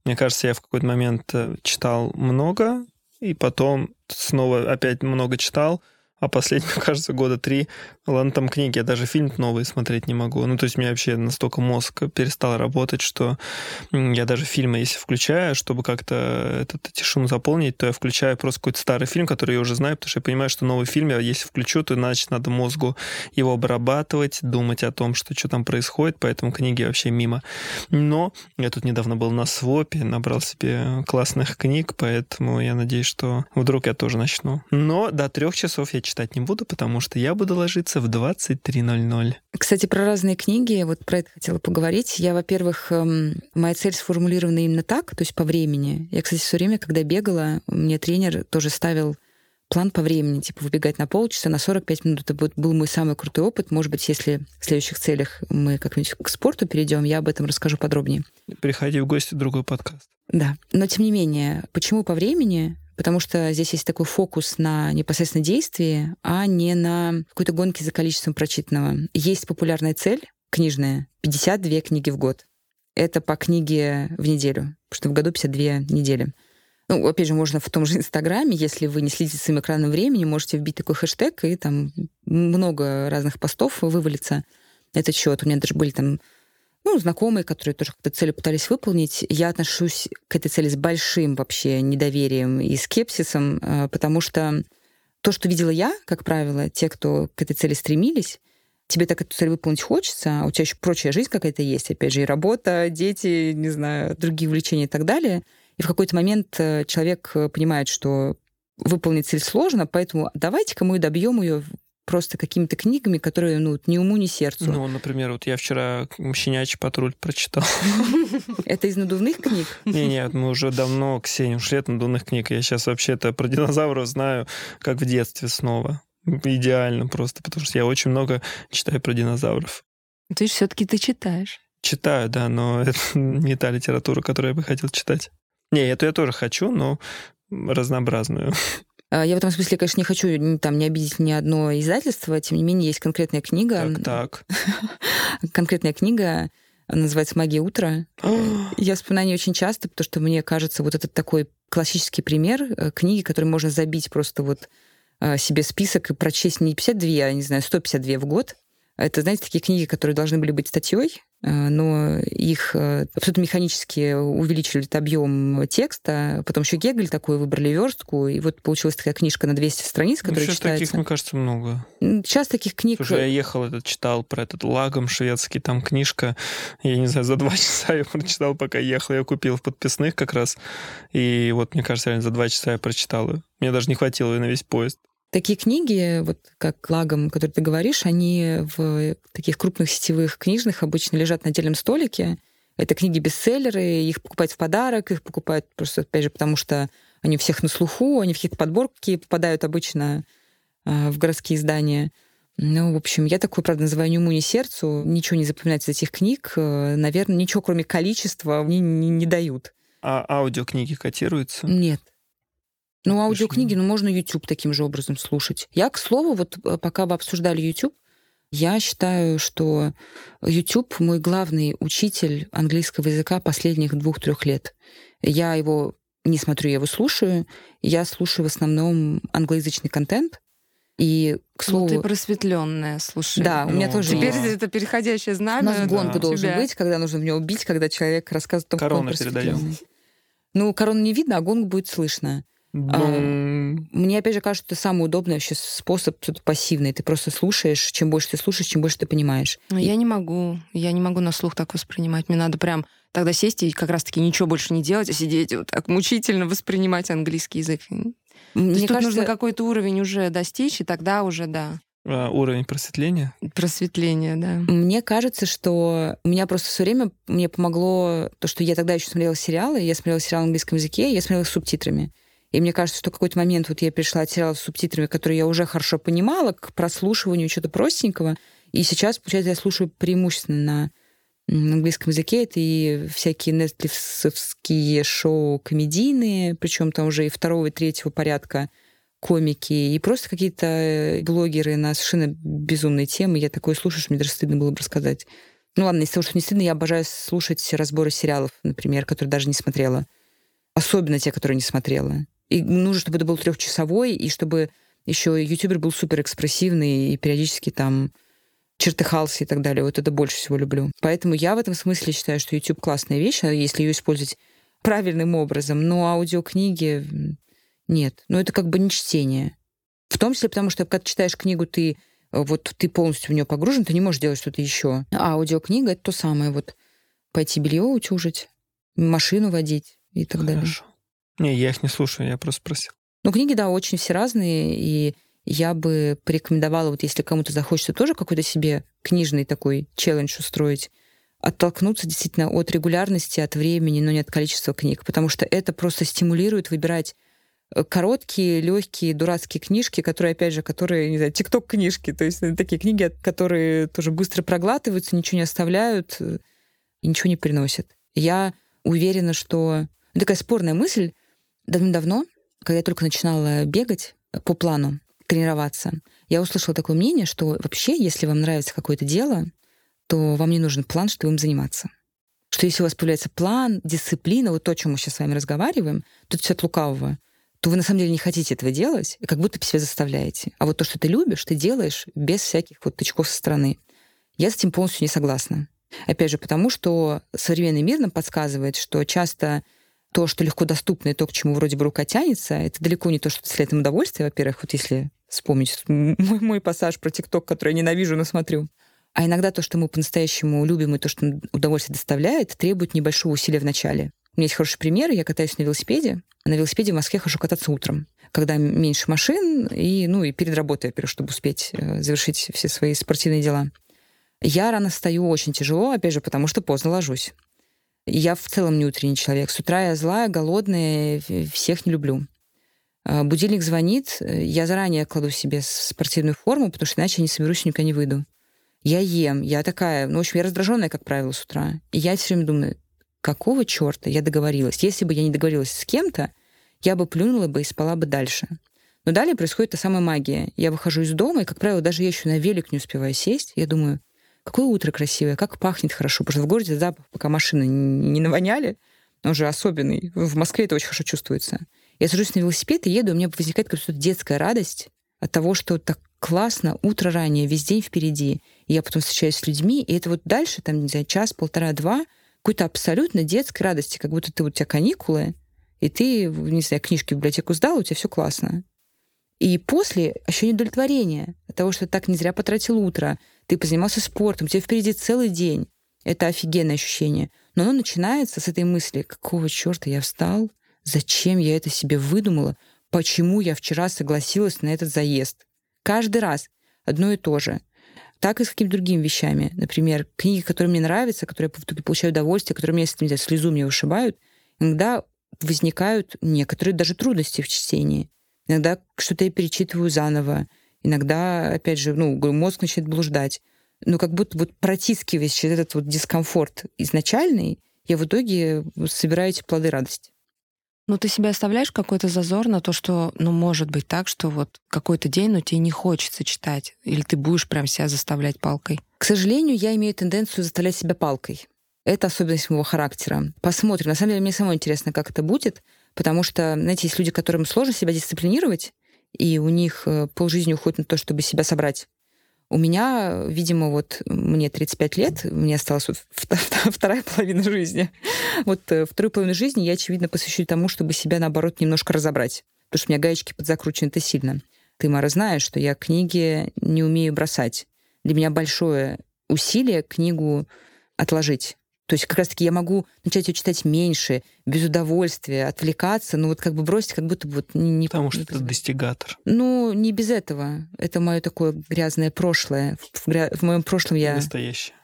Мне кажется, я в какой-то момент э, читал много, и потом снова опять много читал, а последние, кажется, года три, ладно, там книги, я даже фильм новый смотреть не могу. Ну, то есть у меня вообще настолько мозг перестал работать, что я даже фильмы, если включаю, чтобы как-то эту тишину заполнить, то я включаю просто какой-то старый фильм, который я уже знаю, потому что я понимаю, что новый фильм, я если включу, то значит надо мозгу его обрабатывать, думать о том, что что там происходит, поэтому книги вообще мимо. Но я тут недавно был на свопе, набрал себе классных книг, поэтому я надеюсь, что вдруг я тоже начну. Но до трех часов я читать не буду, потому что я буду ложиться в 23.00. Кстати, про разные книги, вот про это хотела поговорить. Я, во-первых, эм, моя цель сформулирована именно так, то есть по времени. Я, кстати, все время, когда бегала, мне тренер тоже ставил план по времени, типа выбегать на полчаса, на 45 минут. Это был мой самый крутой опыт. Может быть, если в следующих целях мы как-нибудь к спорту перейдем, я об этом расскажу подробнее. Приходи в гости в другой подкаст. Да. Но тем не менее, почему по времени? Потому что здесь есть такой фокус на непосредственно действии, а не на какой-то гонке за количеством прочитанного. Есть популярная цель книжная — 52 книги в год. Это по книге в неделю, потому что в году 52 недели. Ну, опять же, можно в том же Инстаграме, если вы не следите своим экранным временем, можете вбить такой хэштег, и там много разных постов вывалится этот счет. У меня даже были там ну, знакомые, которые тоже как-то цели пытались выполнить. Я отношусь к этой цели с большим вообще недоверием и скепсисом, э, потому что то, что видела я, как правило, те, кто к этой цели стремились, тебе так эту цель выполнить хочется, а у тебя еще прочая жизнь какая-то есть, опять же, и работа, дети, не знаю, другие увлечения и так далее. И в какой-то момент э, человек э, понимает, что выполнить цель сложно, поэтому давайте-ка мы добьем ее просто какими-то книгами, которые, ну, ни уму, ни сердцу. Ну, например, вот я вчера «Щенячий патруль» прочитал. Это из надувных книг? Не, нет, мы уже давно, Ксения, ушли от надувных книг. Я сейчас вообще-то про динозавров знаю, как в детстве снова. Идеально просто, потому что я очень много читаю про динозавров. То есть все-таки ты читаешь? Читаю, да, но это не та литература, которую я бы хотел читать. Не, эту я тоже хочу, но разнообразную. А, я в этом смысле, конечно, не хочу там не обидеть ни одно издательство, тем не менее есть конкретная книга. Так, так. конкретная книга называется «Магия утра». Я вспоминаю ее очень часто, потому что мне кажется, вот этот такой классический пример э, книги, который можно забить просто вот э, себе список и прочесть не 52, а, не знаю, 152 в год. Это, знаете, такие книги, которые должны были быть статьей, но их э, абсолютно механически увеличили этот объем текста. Потом еще Гегель такой выбрали верстку, и вот получилась такая книжка на 200 страниц, ну, которая сейчас читается. таких, мне кажется, много. Сейчас таких книг... Слушай, я ехал, этот, читал про этот лагом шведский, там книжка, я не знаю, за два часа я прочитал, пока ехал. Я купил в подписных как раз, и вот, мне кажется, реально за два часа я прочитал ее. Мне даже не хватило ее на весь поезд. Такие книги, вот как лагом, который ты говоришь, они в таких крупных сетевых книжных обычно лежат на отдельном столике. Это книги-бестселлеры, их покупают в подарок, их покупают просто, опять же, потому что Они у всех на слуху, они в какие-то подборки попадают обычно э, в городские издания. Ну, в общем, я такой, правда, называю ни уму, ни сердцу. Ничего не запоминать из этих книг. Э, Наверное, ничего, кроме количества, мне не, не дают. А аудиокниги котируются? Нет. Ну, аудиокниги, ну, можно YouTube таким же образом слушать. Я, к слову, вот э, пока вы обсуждали YouTube, я считаю, что YouTube мой главный учитель английского языка последних двух-трех лет. Я его не смотрю, я его слушаю. Я слушаю в основном англоязычный контент. И, к слову... Ну, ты просветленная, слушай. Да, у меня ну, тоже Теперь есть. это переходящее знамя. У нас гонка да. должен тебя. быть, когда нужно в него убить, когда человек рассказывает о том, Корона передаем. Ну, корону не видно, а гонг будет слышно. А, мне, опять же, кажется, это самый удобный вообще способ тут пассивный. Ты просто слушаешь. Чем больше ты слушаешь, чем больше ты понимаешь. Но и... я не могу. Я не могу на слух так воспринимать. Мне надо прям тогда сесть и как раз-таки ничего больше не делать, а сидеть вот так мучительно воспринимать английский язык. Мне То есть кажется... тут нужно какой-то уровень уже достичь, и тогда уже, да. А, уровень просветления? Просветления, да. Мне кажется, что у меня просто все время мне помогло то, что я тогда еще смотрела сериалы, я смотрела сериал на английском языке, я смотрела с субтитрами. И мне кажется, что какой-то момент вот я перешла от сериалов с субтитрами, которые я уже хорошо понимала, к прослушиванию чего-то простенького. И сейчас, получается, я слушаю преимущественно на английском языке. Это и всякие нетфликсовские шоу комедийные, причем там уже и второго, и третьего порядка комики, и просто какие-то блогеры на совершенно безумные темы. Я такое слушаю, что мне даже стыдно было бы рассказать. Ну ладно, из того, что не стыдно, я обожаю слушать разборы сериалов, например, которые даже не смотрела. Особенно те, которые не смотрела. И нужно, чтобы это был трехчасовой, и чтобы еще ютубер был супер экспрессивный и периодически там чертыхался и так далее. Вот это больше всего люблю. Поэтому я в этом смысле считаю, что YouTube классная вещь, а если ее использовать правильным образом. Но аудиокниги нет. Ну, это как бы не чтение. В том числе потому, что когда читаешь книгу, ты вот ты полностью в нее погружен, ты не можешь делать что-то еще. А аудиокнига это то самое. Вот пойти белье утюжить, машину водить и так Хорошо. далее. Не, я их не слушаю, я просто спросил. Ну, книги, да, очень все разные, и я бы порекомендовала, вот если кому-то захочется тоже какой-то себе книжный такой челлендж устроить, оттолкнуться действительно от регулярности, от времени, но не от количества книг, потому что это просто стимулирует выбирать э, короткие, легкие, дурацкие книжки, которые, опять же, которые, не знаю, тикток-книжки, то есть такие книги, которые тоже быстро проглатываются, ничего не оставляют э, и ничего не приносят. Я уверена, что... Такая спорная мысль, Давно-давно, когда я только начинала бегать по плану, тренироваться, я услышала такое мнение, что вообще, если вам нравится какое-то дело, то вам не нужен план, чтобы им заниматься. Что если у вас появляется план, дисциплина, вот то, о чем мы сейчас с вами разговариваем, тут все от лукавого, то вы на самом деле не хотите этого делать, и как будто себя заставляете. А вот то, что ты любишь, ты делаешь без всяких вот тычков со стороны. Я с этим полностью не согласна. Опять же, потому что современный мир нам подсказывает, что часто то, что легко доступно, и то, к чему вроде бы рука тянется, это далеко не то, что доставляет удовольствие, во-первых, вот если вспомнить мой, мой пассаж про ТикТок, который я ненавижу, но смотрю. А иногда то, что мы по-настоящему любим, и то, что удовольствие доставляет, требует небольшого усилия в начале. У меня есть хороший пример. Я катаюсь на велосипеде. На велосипеде в Москве хорошо кататься утром, когда меньше машин, и, ну, и перед работой, во-первых, чтобы успеть э, завершить все свои спортивные дела. Я рано встаю очень тяжело, опять же, потому что поздно ложусь. Я в целом не утренний человек. С утра я злая, голодная, всех не люблю. А, будильник звонит, я заранее кладу себе спортивную форму, потому что иначе я не соберусь, никуда не выйду. Я ем, я такая, ну, в общем, я раздраженная, как правило, с утра. И я все время думаю, какого черта я договорилась? Если бы я не договорилась с кем-то, я бы плюнула бы и спала бы дальше. Но далее происходит та самая магия. Я выхожу из дома, и, как правило, даже я еще на велик не успеваю сесть. Я думаю, какое утро красивое, как пахнет хорошо. Потому что в городе запах, пока машины не навоняли, он же особенный. В Москве это очень хорошо чувствуется. Я сажусь на велосипед и еду, у меня возникает какая-то детская радость от того, что так классно, утро ранее, весь день впереди. И я потом встречаюсь с людьми, и это вот дальше, там, не знаю, час, полтора, два, какой-то абсолютно детской радости, как будто ты, у тебя каникулы, и ты, не знаю, книжки в библиотеку сдал, у тебя все классно. И после ощущение удовлетворения от того, что так не зря потратил утро, ты позанимался спортом, у тебя впереди целый день. Это офигенное ощущение. Но оно начинается с этой мысли, какого черта я встал, зачем я это себе выдумала, почему я вчера согласилась на этот заезд. Каждый раз одно и то же. Так и с какими-то другими вещами. Например, книги, которые мне нравятся, которые я получаю удовольствие, которые меня, если слезу мне вышибают, иногда возникают некоторые даже трудности в чтении. Иногда что-то я перечитываю заново. Иногда, опять же, ну, мозг начинает блуждать. Но как будто вот протискиваясь через этот вот дискомфорт изначальный, я в итоге собираю эти плоды радости. Ну, ты себе оставляешь какой-то зазор на то, что, ну, может быть так, что вот какой-то день, ну, тебе не хочется читать, или ты будешь прям себя заставлять палкой? К сожалению, я имею тенденцию заставлять себя палкой. Это особенность моего характера. Посмотрим. На самом деле, мне самой интересно, как это будет, потому что, знаете, есть люди, которым сложно себя дисциплинировать, и у них э, полжизни уходит на то, чтобы себя собрать. У меня, видимо, вот мне 35 лет, мне осталась вот вторая половина жизни. Вот э, вторую половину жизни я, очевидно, посвящу тому, чтобы себя, наоборот, немножко разобрать. Потому что у меня гаечки подзакручены-то сильно. Ты, Мара, знаешь, что я книги не умею бросать. Для меня большое усилие книгу отложить. То есть как раз-таки я могу начать ее читать меньше, без удовольствия, отвлекаться, но вот как бы бросить, как будто бы вот не... Потому не, что ты достигатор. Ну, не без этого. Это мое такое грязное прошлое. В, гря... в моем прошлом я... Настоящее.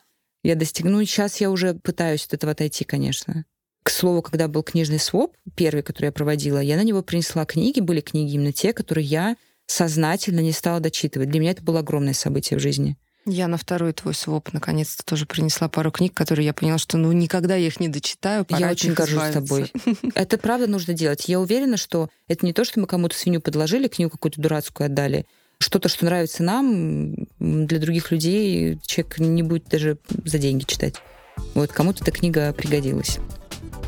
Я достигну. Ну, сейчас я уже пытаюсь от этого отойти, конечно. К слову, когда был книжный своп, первый, который я проводила, я на него принесла книги, были книги именно те, которые я сознательно не стала дочитывать. Для меня это было огромное событие в жизни. Я на второй твой своп наконец-то тоже принесла пару книг, которые я поняла, что ну никогда я их не дочитаю. я очень горжусь тобой. Это правда нужно делать. Я уверена, что это не то, что мы кому-то свинью подложили, книгу какую-то дурацкую отдали. Что-то, что нравится нам, для других людей человек не будет даже за деньги читать. Вот кому-то эта книга пригодилась.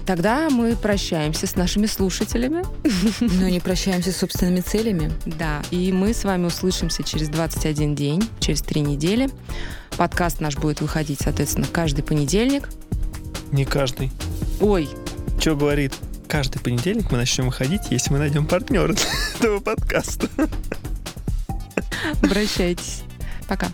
Тогда мы прощаемся с нашими слушателями. Но не прощаемся с собственными целями. Да, и мы с вами услышимся через 21 день, через три недели. Подкаст наш будет выходить, соответственно, каждый понедельник. Не каждый. Ой. Что говорит? Каждый понедельник мы начнем выходить, если мы найдем партнера этого подкаста. Обращайтесь. Пока.